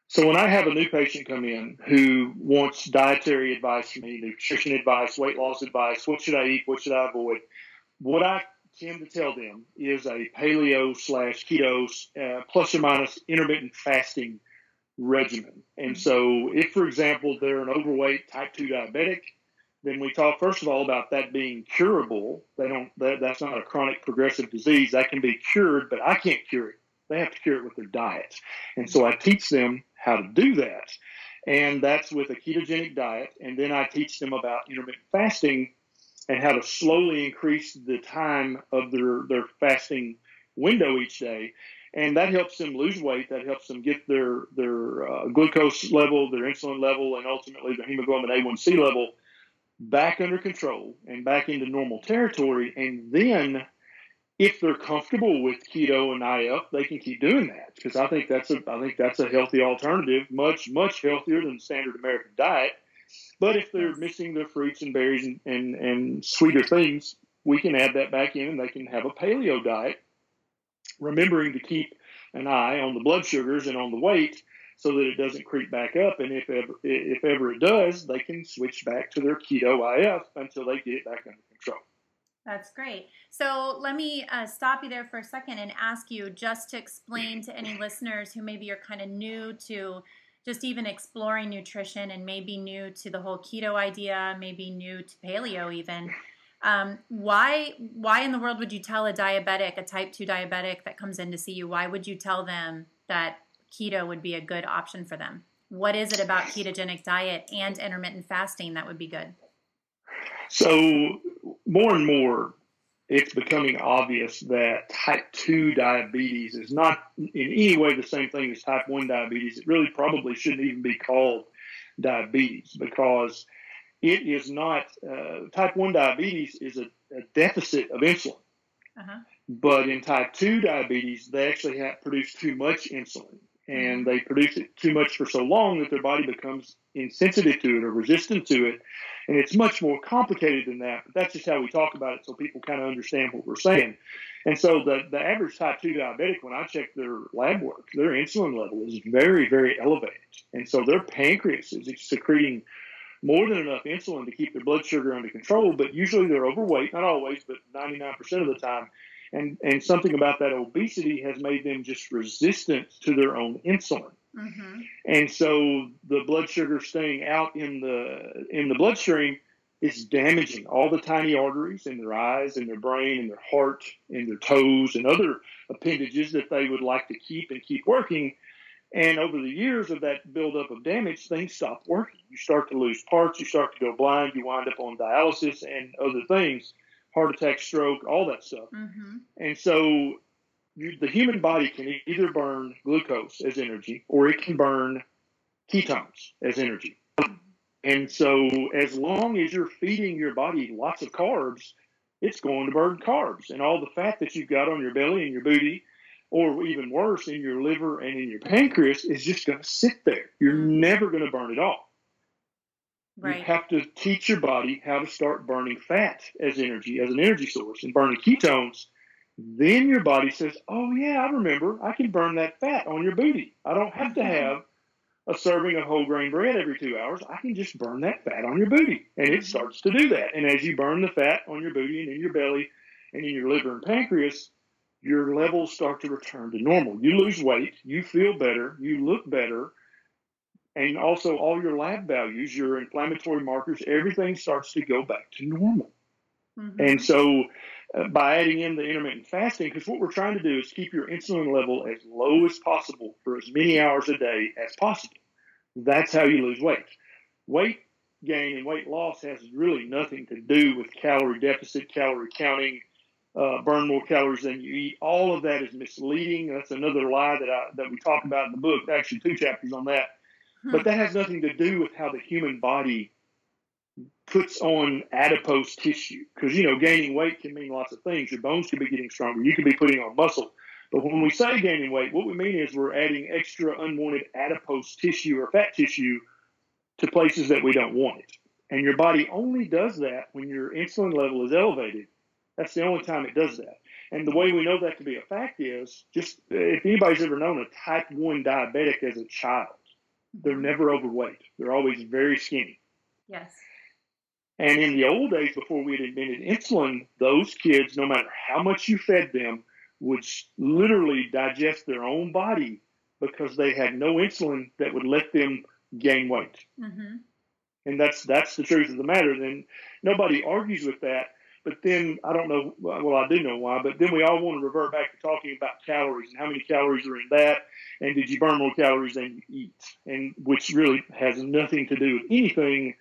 So when I have a new patient come in who wants dietary advice from me, nutrition advice, weight loss advice, what should I eat, what should I avoid? What I tend to tell them is a paleo slash keto uh, plus or minus intermittent fasting regimen. And so if, for example, they're an overweight type 2 diabetic, then we talk first of all about that being curable. They don't that, that's not a chronic progressive disease. That can be cured, but I can't cure it. They have to cure it with their diet. And so I teach them how to do that. And that's with a ketogenic diet. And then I teach them about intermittent fasting and how to slowly increase the time of their, their fasting window each day. And that helps them lose weight. That helps them get their, their uh, glucose level, their insulin level, and ultimately their hemoglobin A1C level back under control and back into normal territory. And then if they're comfortable with keto and IF, they can keep doing that because I think that's a I think that's a healthy alternative, much much healthier than the standard American diet. But if they're missing their fruits and berries and, and, and sweeter things, we can add that back in and they can have a paleo diet, remembering to keep an eye on the blood sugars and on the weight so that it doesn't creep back up. And if ever, if ever it does, they can switch back to their keto IF until they get it back under control. That's great. So let me uh, stop you there for a second and ask you just to explain to any listeners who maybe are kind of new to just even exploring nutrition and maybe new to the whole keto idea, maybe new to paleo even. Um, why why in the world would you tell a diabetic, a type 2 diabetic that comes in to see you, why would you tell them that keto would be a good option for them? What is it about ketogenic diet and intermittent fasting that would be good? So more and more, it's becoming obvious that type 2 diabetes is not in any way the same thing as type 1 diabetes. It really probably shouldn't even be called diabetes because it is not, uh, type 1 diabetes is a, a deficit of insulin. Uh-huh. But in type 2 diabetes, they actually have produced too much insulin. And they produce it too much for so long that their body becomes insensitive to it or resistant to it. And it's much more complicated than that. But that's just how we talk about it so people kind of understand what we're saying. And so the, the average type 2 diabetic, when I check their lab work, their insulin level is very, very elevated. And so their pancreas is secreting more than enough insulin to keep their blood sugar under control. But usually they're overweight, not always, but 99% of the time and and something about that obesity has made them just resistant to their own insulin Mm-hmm. and so the blood sugar staying out in the in the bloodstream is damaging all the tiny arteries in their eyes, in their brain, in their heart, in their toes, and other appendages that they would like to keep and keep working. And over the years of that buildup of damage, things stop working. You start to lose parts, you start to go blind, you wind up on dialysis and other things, heart attack, stroke, all that stuff. Mm-hmm. And so you, the human body can either burn glucose as energy or it can burn ketones as energy. And so, as long as you're feeding your body lots of carbs, it's going to burn carbs. And all the fat that you've got on your belly and your booty, or even worse, in your liver and in your pancreas, is just going to sit there. You're never going to burn it off. Right. You have to teach your body how to start burning fat as energy, as an energy source, and burning ketones. Then your body says, Oh, yeah, I remember. I can burn that fat on your booty. I don't have to mm-hmm. have a serving of whole grain bread every two hours, I can just burn that fat on your booty. And it starts to do that. And as you burn the fat on your booty and in your belly and in your liver and pancreas, your levels start to return to normal. You lose weight, you feel better, you look better, and also all your lab values, your inflammatory markers, everything starts to go back to normal. Mm-hmm. And so, by adding in the intermittent fasting, because what we're trying to do is keep your insulin level as low as possible for as many hours a day as possible. That's how you lose weight. Weight gain and weight loss has really nothing to do with calorie deficit, calorie counting, uh, burn more calories than you eat. All of that is misleading. That's another lie that I, that we talk about in the book. Actually, two chapters on that. Hmm. But that has nothing to do with how the human body puts on adipose tissue because you know gaining weight can mean lots of things. Your bones could be getting stronger. You could be putting on muscle. But when we say gaining weight, what we mean is we're adding extra unwanted adipose tissue or fat tissue to places that we don't want it. And your body only does that when your insulin level is elevated. That's the only time it does that. And the way we know that to be a fact is just if anybody's ever known a type 1 diabetic as a child, they're never overweight. They're always very skinny. Yes. And in the old days, before we had invented insulin, those kids, no matter how much you fed them, would literally digest their own body because they had no insulin that would let them gain weight. Mm-hmm. And that's that's the truth of the matter. And nobody argues with that. But then I don't know. Well, I do know why. But then we all want to revert back to talking about calories and how many calories are in that, and did you burn more calories than you eat, and which really has nothing to do with anything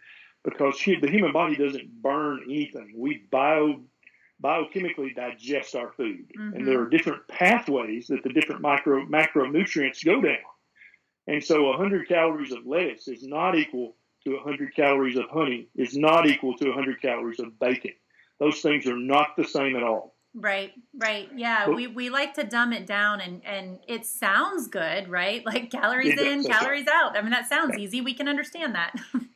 because the human body doesn't burn anything. We bio biochemically digest our food, mm-hmm. and there are different pathways that the different micro macronutrients go down. And so, 100 calories of lettuce is not equal to 100 calories of honey. Is not equal to 100 calories of bacon. Those things are not the same at all. Right, right. Yeah, we, we like to dumb it down and, and it sounds good, right? Like calories in, calories out. I mean, that sounds easy. We can understand that.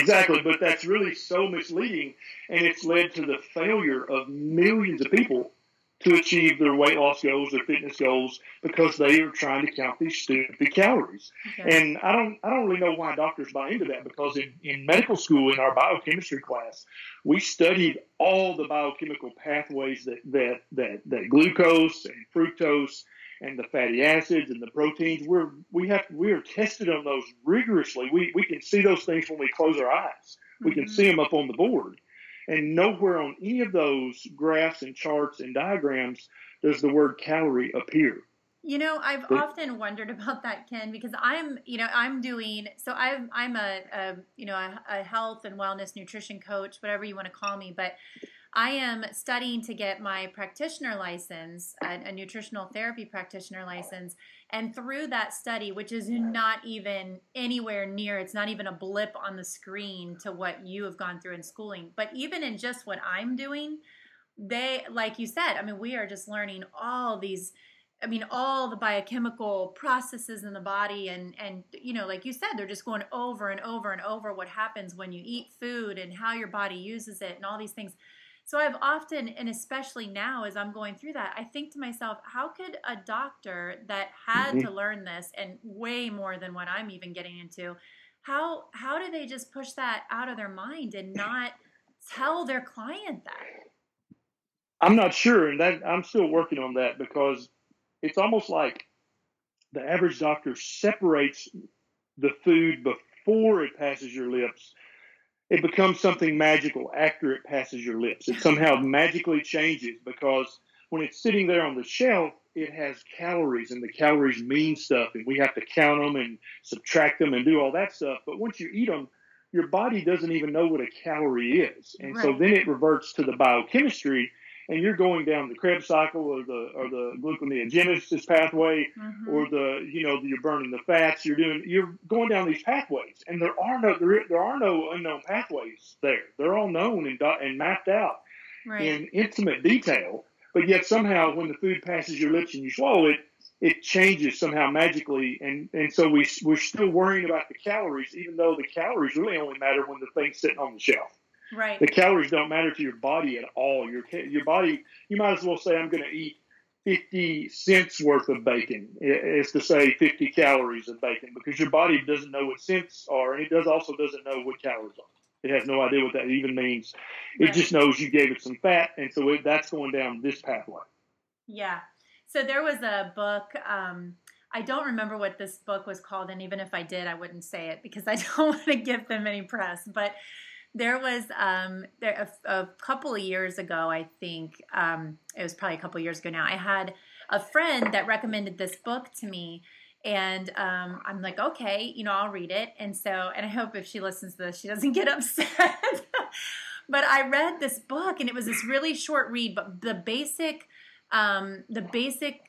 Exactly, but that's really so misleading, and it's led to the failure of millions of people to achieve their weight loss goals, their fitness goals, because they are trying to count these stupid calories. Okay. And I don't, I don't really know why doctors buy into that because in, in medical school, in our biochemistry class, we studied all the biochemical pathways that that that, that glucose and fructose and the fatty acids and the proteins. We're we have we are tested on those rigorously. We we can see those things when we close our eyes. We can mm-hmm. see them up on the board. And nowhere on any of those graphs and charts and diagrams does the word calorie appear. You know, I've often wondered about that, Ken, because I'm, you know, I'm doing so. I'm, I'm a, a you know, a, a health and wellness nutrition coach, whatever you want to call me, but I am studying to get my practitioner license, a, a, nutritional therapy practitioner license. And through that study, which is not even anywhere near, it's not even a blip on the screen to what you have gone through in schooling, but even in just what I'm doing, they, like you said, I mean, we are just learning all these. I mean, all the biochemical processes in the body, and and you know, like you said, they're just going over and over and over what happens when you eat food and how your body uses it, and all these things. So I've often, and especially now as I'm going through that, I think to myself, how could a doctor that had mm-hmm. to learn this and way more than what I'm even getting into, how how do they just push that out of their mind and not tell their client that? I'm not sure, and that I'm still working on that because it's almost like the average doctor separates the food before it passes your lips it becomes something magical after it passes your lips. It somehow magically changes because when it's sitting there on the shelf, it has calories and the calories mean stuff and we have to count them and subtract them and do all that stuff. But once you eat them, your body doesn't even know what a calorie is. And right. so then it reverts to the biochemistry and you're going down the Krebs cycle or the or the gluconeogenesis pathway mm-hmm. or the you know you're burning the fats you're doing you're going down these pathways. And there are no there, there are no unknown pathways there. They're all known and and mapped out right. in intimate detail. But yet somehow when the food passes your lips and you swallow it it changes somehow magically. And and so we we're still worrying about the calories even though the calories really only matter when the thing's sitting on the shelf Right. The calories don't matter to your body at all. Your your body, you might as well say, I'm going to eat 50 cents worth of bacon. It's to say 50 calories of bacon because your body doesn't know what cents are, and it does also doesn't know what calories are. It has no idea what that even means. It right. just knows you gave it some fat, and so it, that's going down this pathway. Yeah. So there was a book. Um, I don't remember what this book was called, and even if I did, I wouldn't say it because I don't want to give them any press. But there was um, there a, a, couple of years ago, I think um, it was probably a couple of years ago now. I had a friend that recommended this book to me, and um, I'm like, okay, you know, I'll read it. And so, and I hope if she listens to this, she doesn't get upset. but I read this book, and it was this really short read, but the basic, um, the basic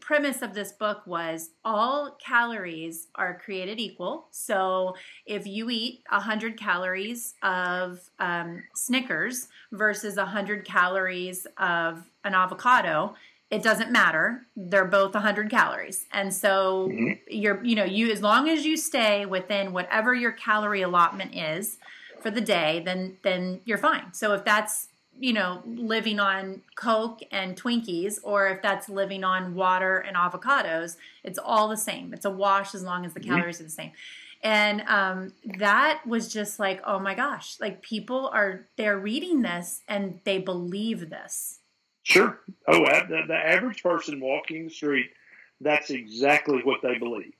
premise of this book was all calories are created equal. So if you eat 100 calories of um, Snickers versus 100 calories of an avocado, it doesn't matter. They're both 100 calories. And so mm-hmm. you're, you know, you, as long as you stay within whatever your calorie allotment is for the day, then, then you're fine. So if that's you know, living on Coke and Twinkies, or if that's living on water and avocados, it's all the same. It's a wash as long as the mm-hmm. calories are the same. And um, that was just like, oh my gosh, like people are, they're reading this and they believe this. Sure. Oh, the, the average person walking the street, that's exactly what they believe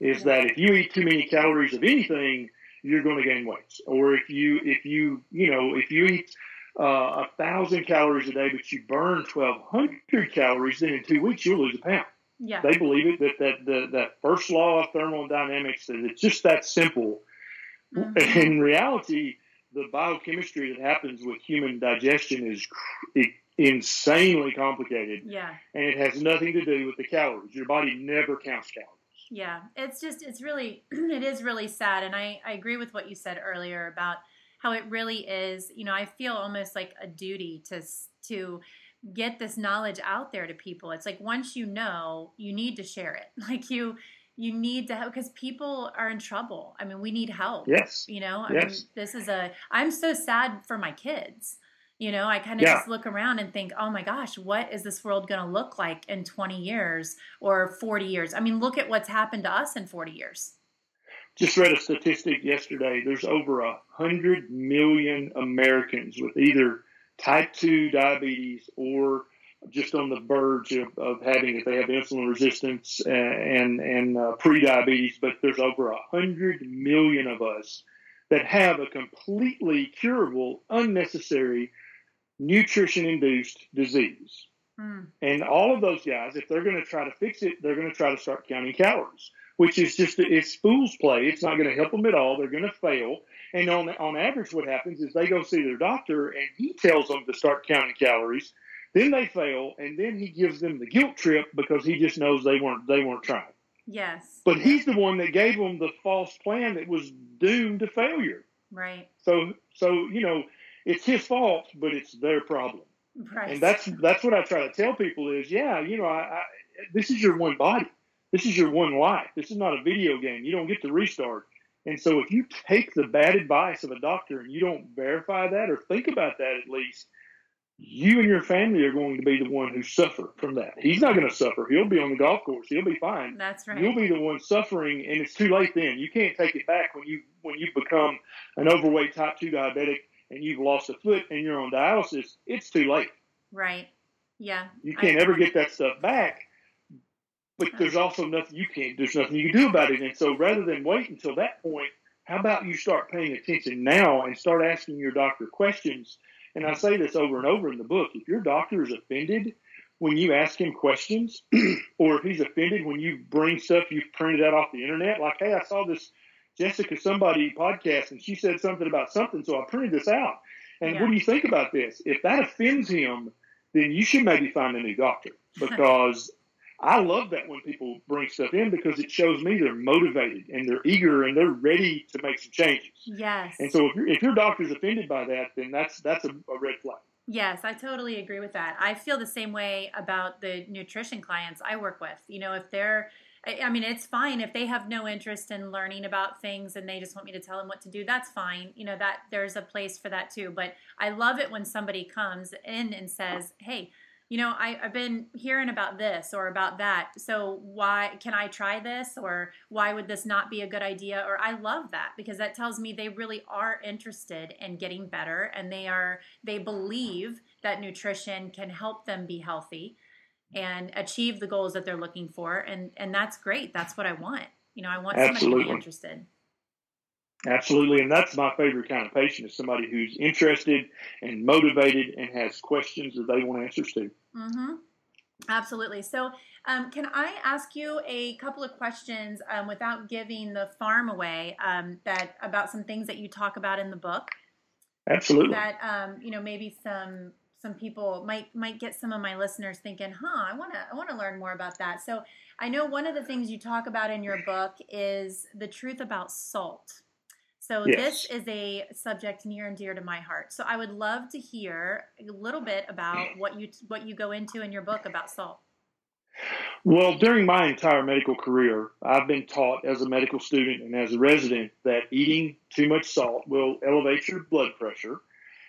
is that if you eat too many calories of anything, you're going to gain weight. Or if you, if you, you know, if you eat uh, a thousand calories a day, but you burn twelve hundred calories, then in two weeks you'll lose a pound. Yeah. They believe it that that the, that first law of thermodynamics that it's just that simple. Mm-hmm. In reality, the biochemistry that happens with human digestion is insanely complicated. Yeah. And it has nothing to do with the calories. Your body never counts calories. Yeah. It's just it's really it is really sad and I I agree with what you said earlier about how it really is you know i feel almost like a duty to to get this knowledge out there to people. It's like once you know you need to share it. Like you you need to help because people are in trouble. I mean we need help yes. you know? I yes. mean, this is a i'm so sad for my kids. You know i kind of yeah. just look around and think oh my gosh what is this world going to look like in 20 years or 40 years? I mean look at what's happened to us in 40 years just read a statistic yesterday. There's over a hundred million Americans with either type two diabetes or just on the verge of, of having if they have insulin resistance and and uh, pre-diabetes. But there's over a hundred million of us that have a completely curable, unnecessary, nutrition-induced disease. Mm. And all of those guys, if they're going to try to fix it, they're going to try to start counting calories which is just it's fool's play. It's not going to help them at all. They're going to fail. And on on average, what happens is they go see their doctor, and he tells them to start counting calories. Then they fail, and then he gives them the guilt trip because he just knows they weren't they weren't trying. Yes. But he's the one that gave them the false plan that was doomed to failure. Right. So so you know it's his fault, but it's their problem. Right. And that's that's what I try to tell people is yeah you know I, I this is your one body this is your one life. This is not a video game. You don't get to restart. And so if you take the bad advice of a doctor and you don't verify that or think about that at least, you and your family are going to be the one who suffer from that. He's not going to suffer. He'll be on the golf course. He'll be fine. That's right. You'll be the one suffering, and it's too late then. You can't take it back when you when you become an overweight type two diabetic and you've lost a foot and you're on dialysis. It's too late. Right. Yeah. You can't I, ever get that stuff back but there's also nothing you can't. There's nothing you can do about it. And so rather than wait until that point, how about you start paying attention now and start asking your doctor questions? And I say this over and over in the book. If your doctor is offended when you ask him questions, or if he's offended when you bring stuff you've printed out off the internet, like, hey, I saw this Jessica somebody podcast and she said something about something, so I printed this out. And yeah. what do you think about this? If that offends him, then you should maybe find a new doctor because I love that when people bring stuff in because it shows me they're motivated and they're eager and they're ready to make some changes. Yes. And so if, if your doctor's offended by that, then that's that's a, a red flag. Yes, I totally agree with that. I feel the same way about the nutrition clients I work with. You know, if they're I mean, it's fine if they have no interest in learning about things and they just want me to tell them what to do. That's fine. You know that there's a place for that too. But I love it when somebody comes in and says, "Hey, you know, I, have been hearing about this or about that. So why can I try this or why would this not be a good idea? Or I love that because that tells me they really are interested in getting better and they are they believe that nutrition can help them be healthy and achieve the goals that they're looking for. And and that's great. That's what I want. You know, I want Absolutely. somebody to be interested. Absolutely, and that's my favorite kind of patient is somebody who's interested and motivated and has questions that they want answers to. Mm-hmm. Absolutely. So, um, can I ask you a couple of questions um, without giving the farm away? Um, that about some things that you talk about in the book. Absolutely. That um, you know maybe some some people might might get some of my listeners thinking, "Huh, I want to I want to learn more about that." So, I know one of the things you talk about in your book is the truth about salt. So yes. this is a subject near and dear to my heart. So I would love to hear a little bit about what you what you go into in your book about salt. Well, during my entire medical career, I've been taught as a medical student and as a resident that eating too much salt will elevate your blood pressure,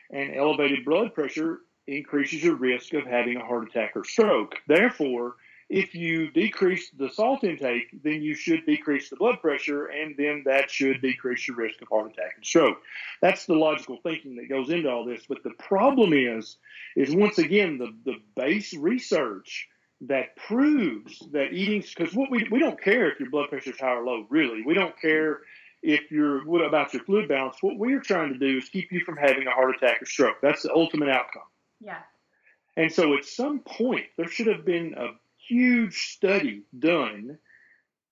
and elevated blood pressure increases your risk of having a heart attack or stroke. Therefore, if you decrease the salt intake, then you should decrease the blood pressure, and then that should decrease your risk of heart attack and stroke. That's the logical thinking that goes into all this. But the problem is, is once again the the base research that proves that eating because what we we don't care if your blood pressure is high or low. Really, we don't care if you're what about your fluid balance. What we're trying to do is keep you from having a heart attack or stroke. That's the ultimate outcome. Yeah. And so at some point, there should have been a huge study done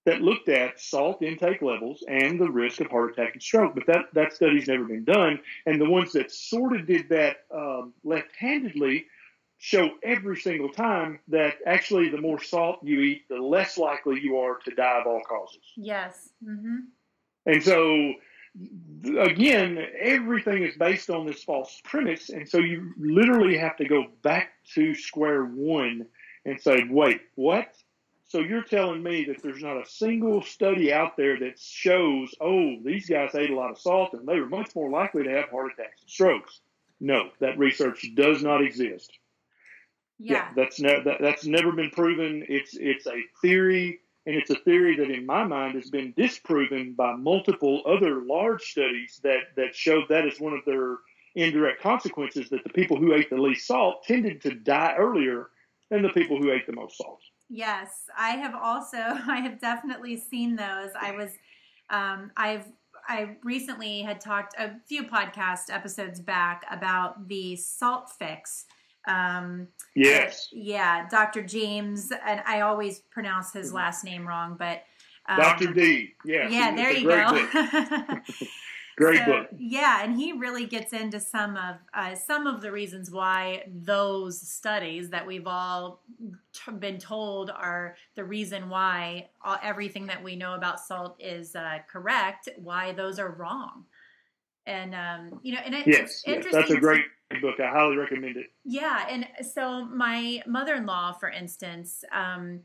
that looked at salt intake levels and the risk of heart attack and stroke. But that, that study's never been done. And the ones that sort of did that um, left handedly show every single time that actually the more salt you eat, the less likely you are to die of all causes. Yes. Mm-hmm. And so, again, everything is based on this false premise. And so you literally have to go back to square one and say, wait, what? So you're telling me that there's not a single study out there that shows, oh, these guys ate a lot of salt and they were much more likely to have heart attacks and strokes. No, that research does not exist. Yeah, yeah that's ne- that, that's never been proven. It's it's a theory, and it's a theory that, in my mind, has been disproven by multiple other large studies that that showed that as one of their indirect consequences. That the people who ate the least salt tended to die earlier and the people who ate the most salt. Yes, I have also, I have definitely seen those. I was, um, I've, I recently had talked a few podcast episodes back about the salt fix. Um, yes. Yeah, Dr. James, and I always pronounce his last name wrong, but um, Dr. D. Yeah. Yeah, there you go. Great so, book. Yeah, and he really gets into some of uh, some of the reasons why those studies that we've all t- been told are the reason why all, everything that we know about salt is uh, correct. Why those are wrong, and um, you know, and it, yes, yes, that's a great book. I highly recommend it. Yeah, and so my mother-in-law, for instance. Um,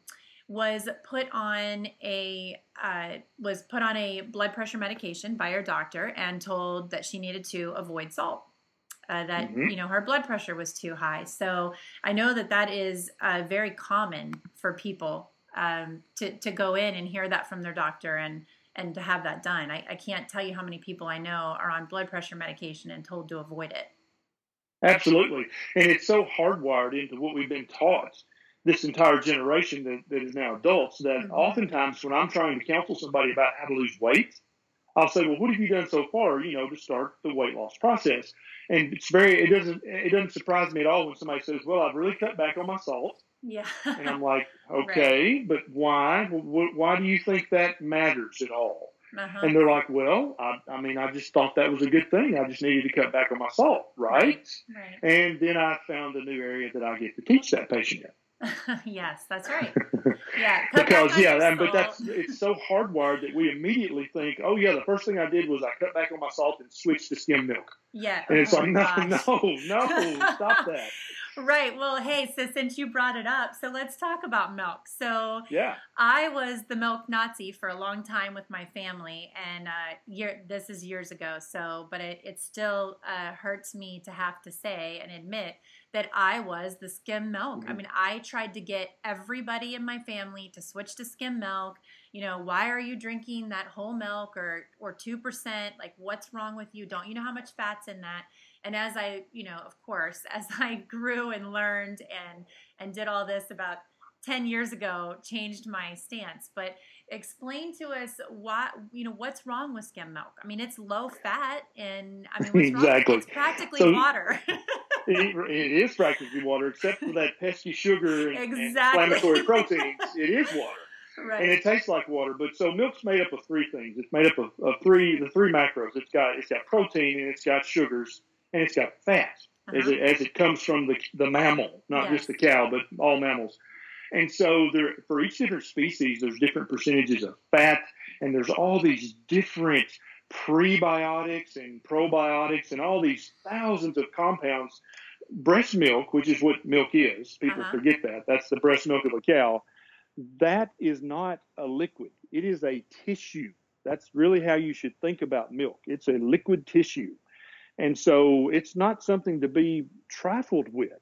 was put on a uh, was put on a blood pressure medication by her doctor and told that she needed to avoid salt. Uh, that mm-hmm. you know her blood pressure was too high. So I know that that is uh, very common for people um, to to go in and hear that from their doctor and and to have that done. I, I can't tell you how many people I know are on blood pressure medication and told to avoid it. Absolutely, and it's so hardwired into what we've been taught this entire generation that, that is now adults that mm-hmm. oftentimes when I'm trying to counsel somebody about how to lose weight, I'll say, well, what have you done so far? You know, to start the weight loss process. And it's very, it doesn't, it doesn't surprise me at all when somebody says, well, I've really cut back on my salt. Yeah. and I'm like, okay, right. but why? Why do you think that matters at all? Uh-huh. And they're like, well, I, I, mean, I just thought that was a good thing. I just needed to cut back on my salt, right? Right. right. And then I found a new area that I get to teach that patient in. yes, that's right. Yeah, because yeah, but that's it's so hardwired that we immediately think, oh yeah, the first thing I did was I cut back on my salt and switched to skim milk. Yeah, and it's oh like no, no, no, stop that. Right. Well, hey, so since you brought it up, so let's talk about milk. So yeah, I was the milk Nazi for a long time with my family, and uh, year this is years ago. So, but it it still uh, hurts me to have to say and admit that I was the skim milk. Mm-hmm. I mean, I tried to get everybody in my family to switch to skim milk. You know, why are you drinking that whole milk or or 2%? Like what's wrong with you? Don't you know how much fat's in that? And as I, you know, of course, as I grew and learned and and did all this about 10 years ago changed my stance but explain to us what you know what's wrong with skim milk i mean it's low fat and i mean exactly it's practically so, water it, it is practically water, except for that pesky sugar and, exactly. and inflammatory proteins. It is water. Right. And it tastes like water, but so milk's made up of three things. It's made up of, of three the three macros. It's got it's got protein and it's got sugars and it's got fat uh-huh. as it as it comes from the the mammal, not yes. just the cow, but all mammals. And so there for each different species, there's different percentages of fat, and there's all these different prebiotics and probiotics and all these thousands of compounds. Breast milk, which is what milk is, people uh-huh. forget that. That's the breast milk of a cow. That is not a liquid, it is a tissue. That's really how you should think about milk. It's a liquid tissue. And so it's not something to be trifled with.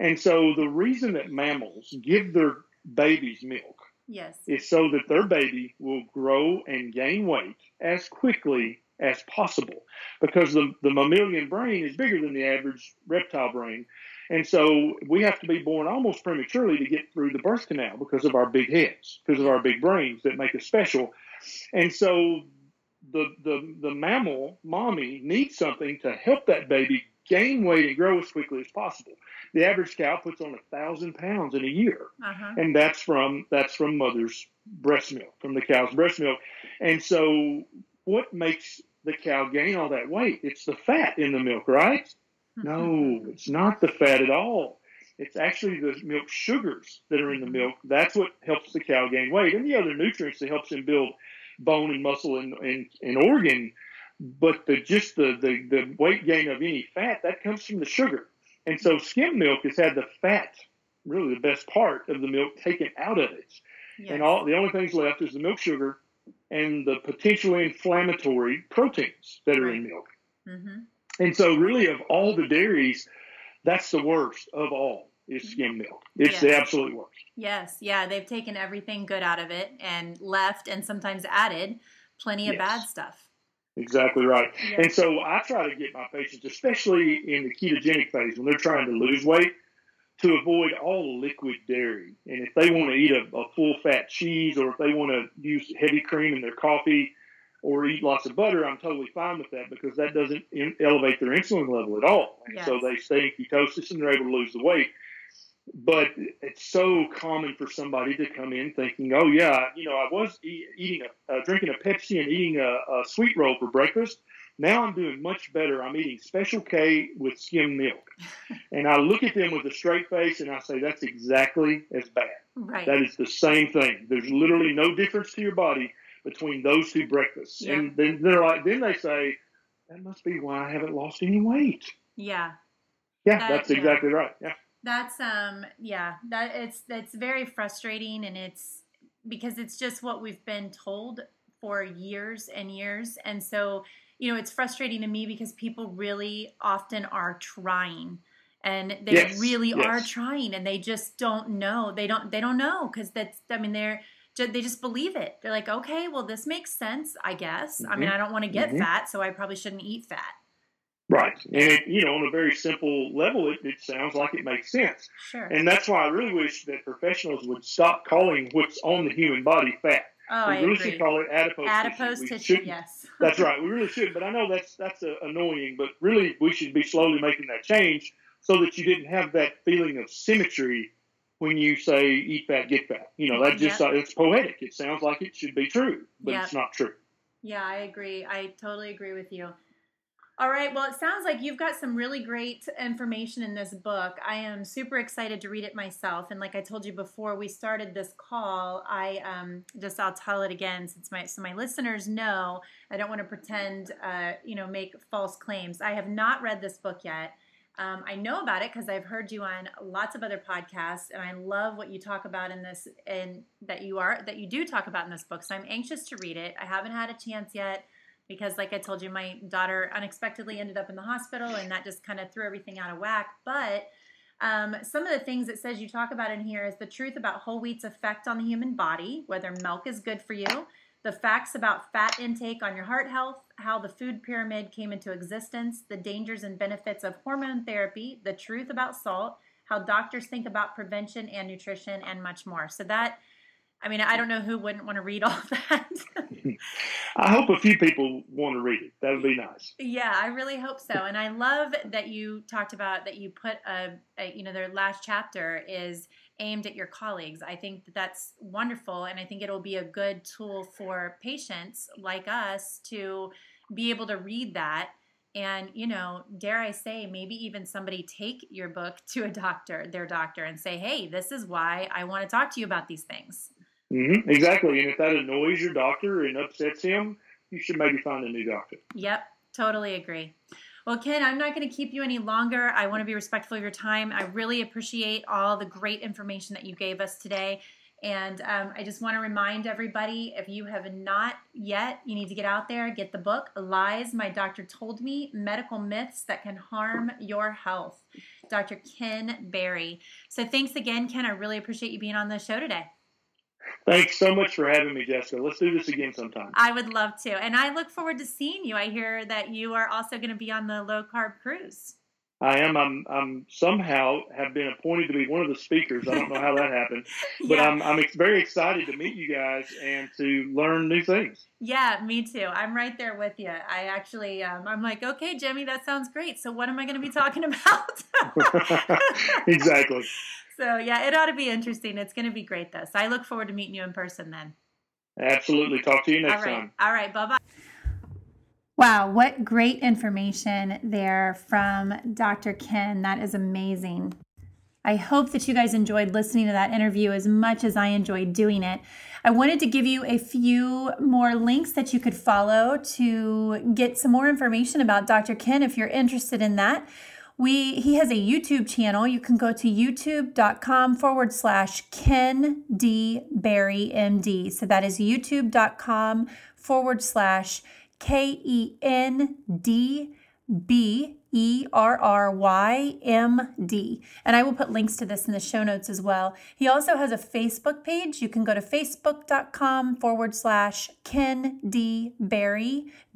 And so the reason that mammals give their babies milk Yes. Is so that their baby will grow and gain weight as quickly as possible because the, the mammalian brain is bigger than the average reptile brain. And so we have to be born almost prematurely to get through the birth canal because of our big heads, because of our big brains that make us special. And so the, the, the mammal mommy needs something to help that baby gain weight and grow as quickly as possible. The average cow puts on a thousand pounds in a year, uh-huh. and that's from that's from mother's breast milk, from the cow's breast milk. And so, what makes the cow gain all that weight? It's the fat in the milk, right? No, it's not the fat at all. It's actually the milk sugars that are in the milk. That's what helps the cow gain weight, and the other nutrients that helps him build bone and muscle and, and, and organ but the just the, the the weight gain of any fat that comes from the sugar and so skim milk has had the fat really the best part of the milk taken out of it yes. and all the only things left is the milk sugar and the potentially inflammatory proteins that are right. in milk mm-hmm. and so really of all the dairies that's the worst of all is mm-hmm. skim milk it's yes. the absolute worst yes yeah they've taken everything good out of it and left and sometimes added plenty of yes. bad stuff Exactly right. Yeah. And so I try to get my patients, especially in the ketogenic phase when they're trying to lose weight, to avoid all liquid dairy. And if they want to eat a, a full fat cheese or if they want to use heavy cream in their coffee or eat lots of butter, I'm totally fine with that because that doesn't in, elevate their insulin level at all. And yes. so they stay in ketosis and they're able to lose the weight. But it's so common for somebody to come in thinking, "Oh yeah, you know, I was e- eating a uh, drinking a Pepsi and eating a, a sweet roll for breakfast. Now I'm doing much better. I'm eating Special K with skim milk." and I look at them with a straight face and I say, "That's exactly as bad. Right. That is the same thing. There's literally no difference to your body between those two breakfasts." Yeah. And then they're like, then they say, "That must be why I haven't lost any weight." Yeah. Yeah, that, that's exactly right. Yeah that's um yeah that it's it's very frustrating and it's because it's just what we've been told for years and years and so you know it's frustrating to me because people really often are trying and they yes, really yes. are trying and they just don't know they don't they don't know because that's i mean they're they just believe it they're like okay well this makes sense i guess mm-hmm. i mean i don't want to get mm-hmm. fat so i probably shouldn't eat fat Right. And, it, you know, on a very simple level, it, it sounds like it makes sense. Sure. And that's why I really wish that professionals would stop calling what's on the human body fat. Oh, we I really agree. should call it adipose, Adipose tissue. Tissue, yes. That's right. We really should. But I know that's that's uh, annoying. But really, we should be slowly making that change so that you didn't have that feeling of symmetry when you say "eat fat, get fat." You know, that just Yep. uh, it's poetic. It sounds like it should be true, but Yep. it's not true. Yeah, I agree. I totally agree with you. All right. Well, it sounds like you've got some really great information in this book. I am super excited to read it myself. And like I told you before we started this call, I um, just I'll tell it again since my so my listeners know. I don't want to pretend, uh, you know, make false claims. I have not read this book yet. Um, I know about it because I've heard you on lots of other podcasts, and I love what you talk about in this, and that you are that you do talk about in this book. So I'm anxious to read it. I haven't had a chance yet because, like I told you, my daughter unexpectedly ended up in the hospital, and that just kind of threw everything out of whack. But um, some of the things it says you talk about in here is the truth about whole wheat's effect on the human body, whether milk is good for you, the facts about fat intake on your heart health, how the food pyramid came into existence, the dangers and benefits of hormone therapy, the truth about salt, how doctors think about prevention and nutrition, and much more. So that, I mean, I don't know who wouldn't want to read all that. I hope a few people want to read it. That would be nice. Yeah, I really hope so. And I love that you talked about that you put a, a, you know, their last chapter is aimed at your colleagues. I think that that's wonderful. And I think it'll be a good tool for patients like us to be able to read that. And, you know, dare I say, maybe even somebody take your book to a doctor, their doctor, and say, hey, this is why I want to talk to you about these things. Hmm Exactly. And if that annoys your doctor and upsets him, you should maybe find a new doctor. Yep, totally agree. Well, Ken, I'm not going to keep you any longer. I want to be respectful of your time. I really appreciate all the great information that you gave us today. And um, I just want to remind everybody if you have not yet, you need to get out there, get the book, Lies My Doctor Told Me Medical Myths That Can Harm Your Health. Dr. Ken Berry. So thanks again, Ken. I really appreciate you being on the show today. Thanks so much for having me, Jessica. Let's do this again sometime. I would love to. And I look forward to seeing you. I hear that you are also going to be on the low carb cruise. I am. I'm. I'm somehow have been appointed to be one of the speakers. I don't know how that happened, but yeah. I'm. I'm ex- very excited to meet you guys and to learn new things. Yeah, me too. I'm right there with you. I actually, um, I'm like, okay, Jimmy, that sounds great. So what am I going to be talking about? exactly. So yeah, it ought to be interesting. It's going to be great though. So I look forward to meeting you in person then. Absolutely. Talk to you next All right. time. All right. Bye bye. Wow, what great information there from Dr. Ken. That is amazing. I hope that you guys enjoyed listening to that interview as much as I enjoyed doing it. I wanted to give you a few more links that you could follow to get some more information about Dr. Ken if you're interested in that. We he has a YouTube channel. You can go to youtube.com forward slash Ken D Berry MD. So that is youtube.com forward slash K E N D B E R R Y M D. And I will put links to this in the show notes as well. He also has a Facebook page. You can go to facebook.com forward slash Ken D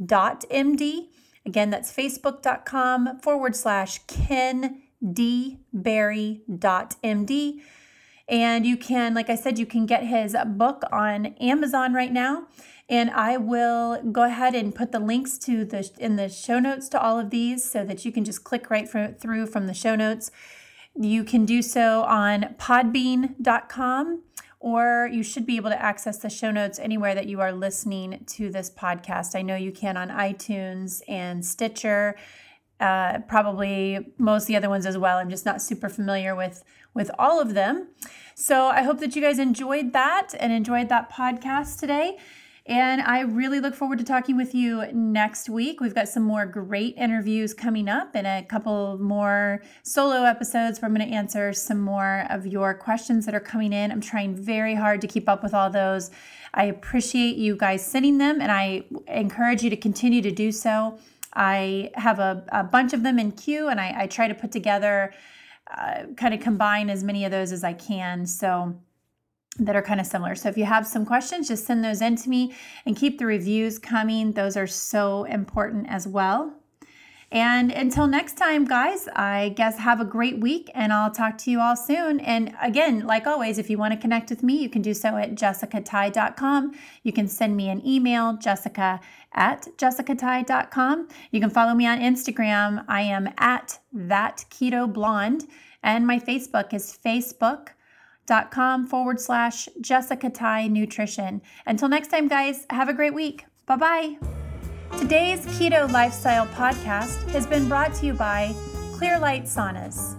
dot MD. Again, that's facebook.com forward slash Ken D Berry dot MD. And you can, like I said, you can get his book on Amazon right now. And I will go ahead and put the links to the in the show notes to all of these so that you can just click right through from the show notes. You can do so on podbean.com or you should be able to access the show notes anywhere that you are listening to this podcast. I know you can on iTunes and Stitcher, uh, probably most the other ones as well. I'm just not super familiar with with all of them. So I hope that you guys enjoyed that and enjoyed that podcast today. And I really look forward to talking with you next week. We've got some more great interviews coming up and a couple more solo episodes where I'm going to answer some more of your questions that are coming in. I'm trying very hard to keep up with all those. I appreciate you guys sending them and I encourage you to continue to do so. I have a, a bunch of them in queue and I, I try to put together, uh, kind of combine as many of those as I can. So, that are kind of similar. So if you have some questions, just send those in to me and keep the reviews coming. Those are so important as well. And until next time, guys, I guess have a great week and I'll talk to you all soon. And again, like always, if you want to connect with me, you can do so at jessicatighe.com. You can send me an email, jessica at jessicatighe.com. You can follow me on Instagram. I am at that keto blonde. And my Facebook is facebook.com forward slash Jessica Tighe Nutrition. Until next time, guys, have a great week. Bye bye. Today's Keto Lifestyle podcast has been brought to you by Clear Light Saunas.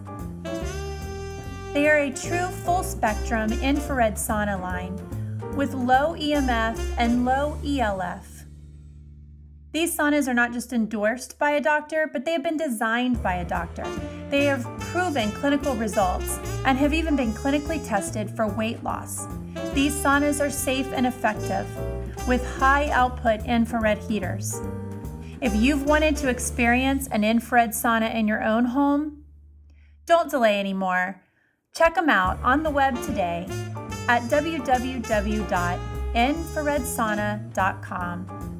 They are a true full spectrum infrared sauna line with low EMF and low ELF. These saunas are not just endorsed by a doctor, but they have been designed by a doctor. They have proven clinical results and have even been clinically tested for weight loss. These saunas are safe and effective with high output infrared heaters. If you've wanted to experience an infrared sauna in your own home, don't delay anymore. Check them out on the web today at www.infraredsauna.com.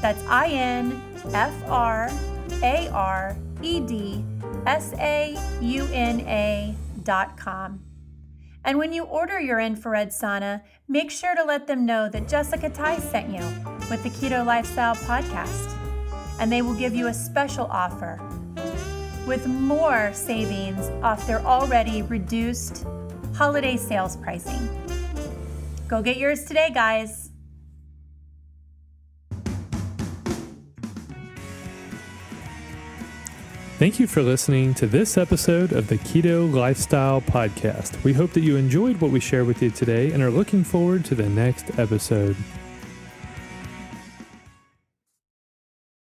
That's I N F R A R E D S A U N A dot com. And when you order your infrared sauna, make sure to let them know that Jessica Tighe sent you with the Keto Lifestyle Podcast. And they will give you a special offer with more savings off their already reduced holiday sales pricing. Go get yours today, guys. Thank you for listening to this episode of the Keto Lifestyle Podcast. We hope that you enjoyed what we shared with you today and are looking forward to the next episode.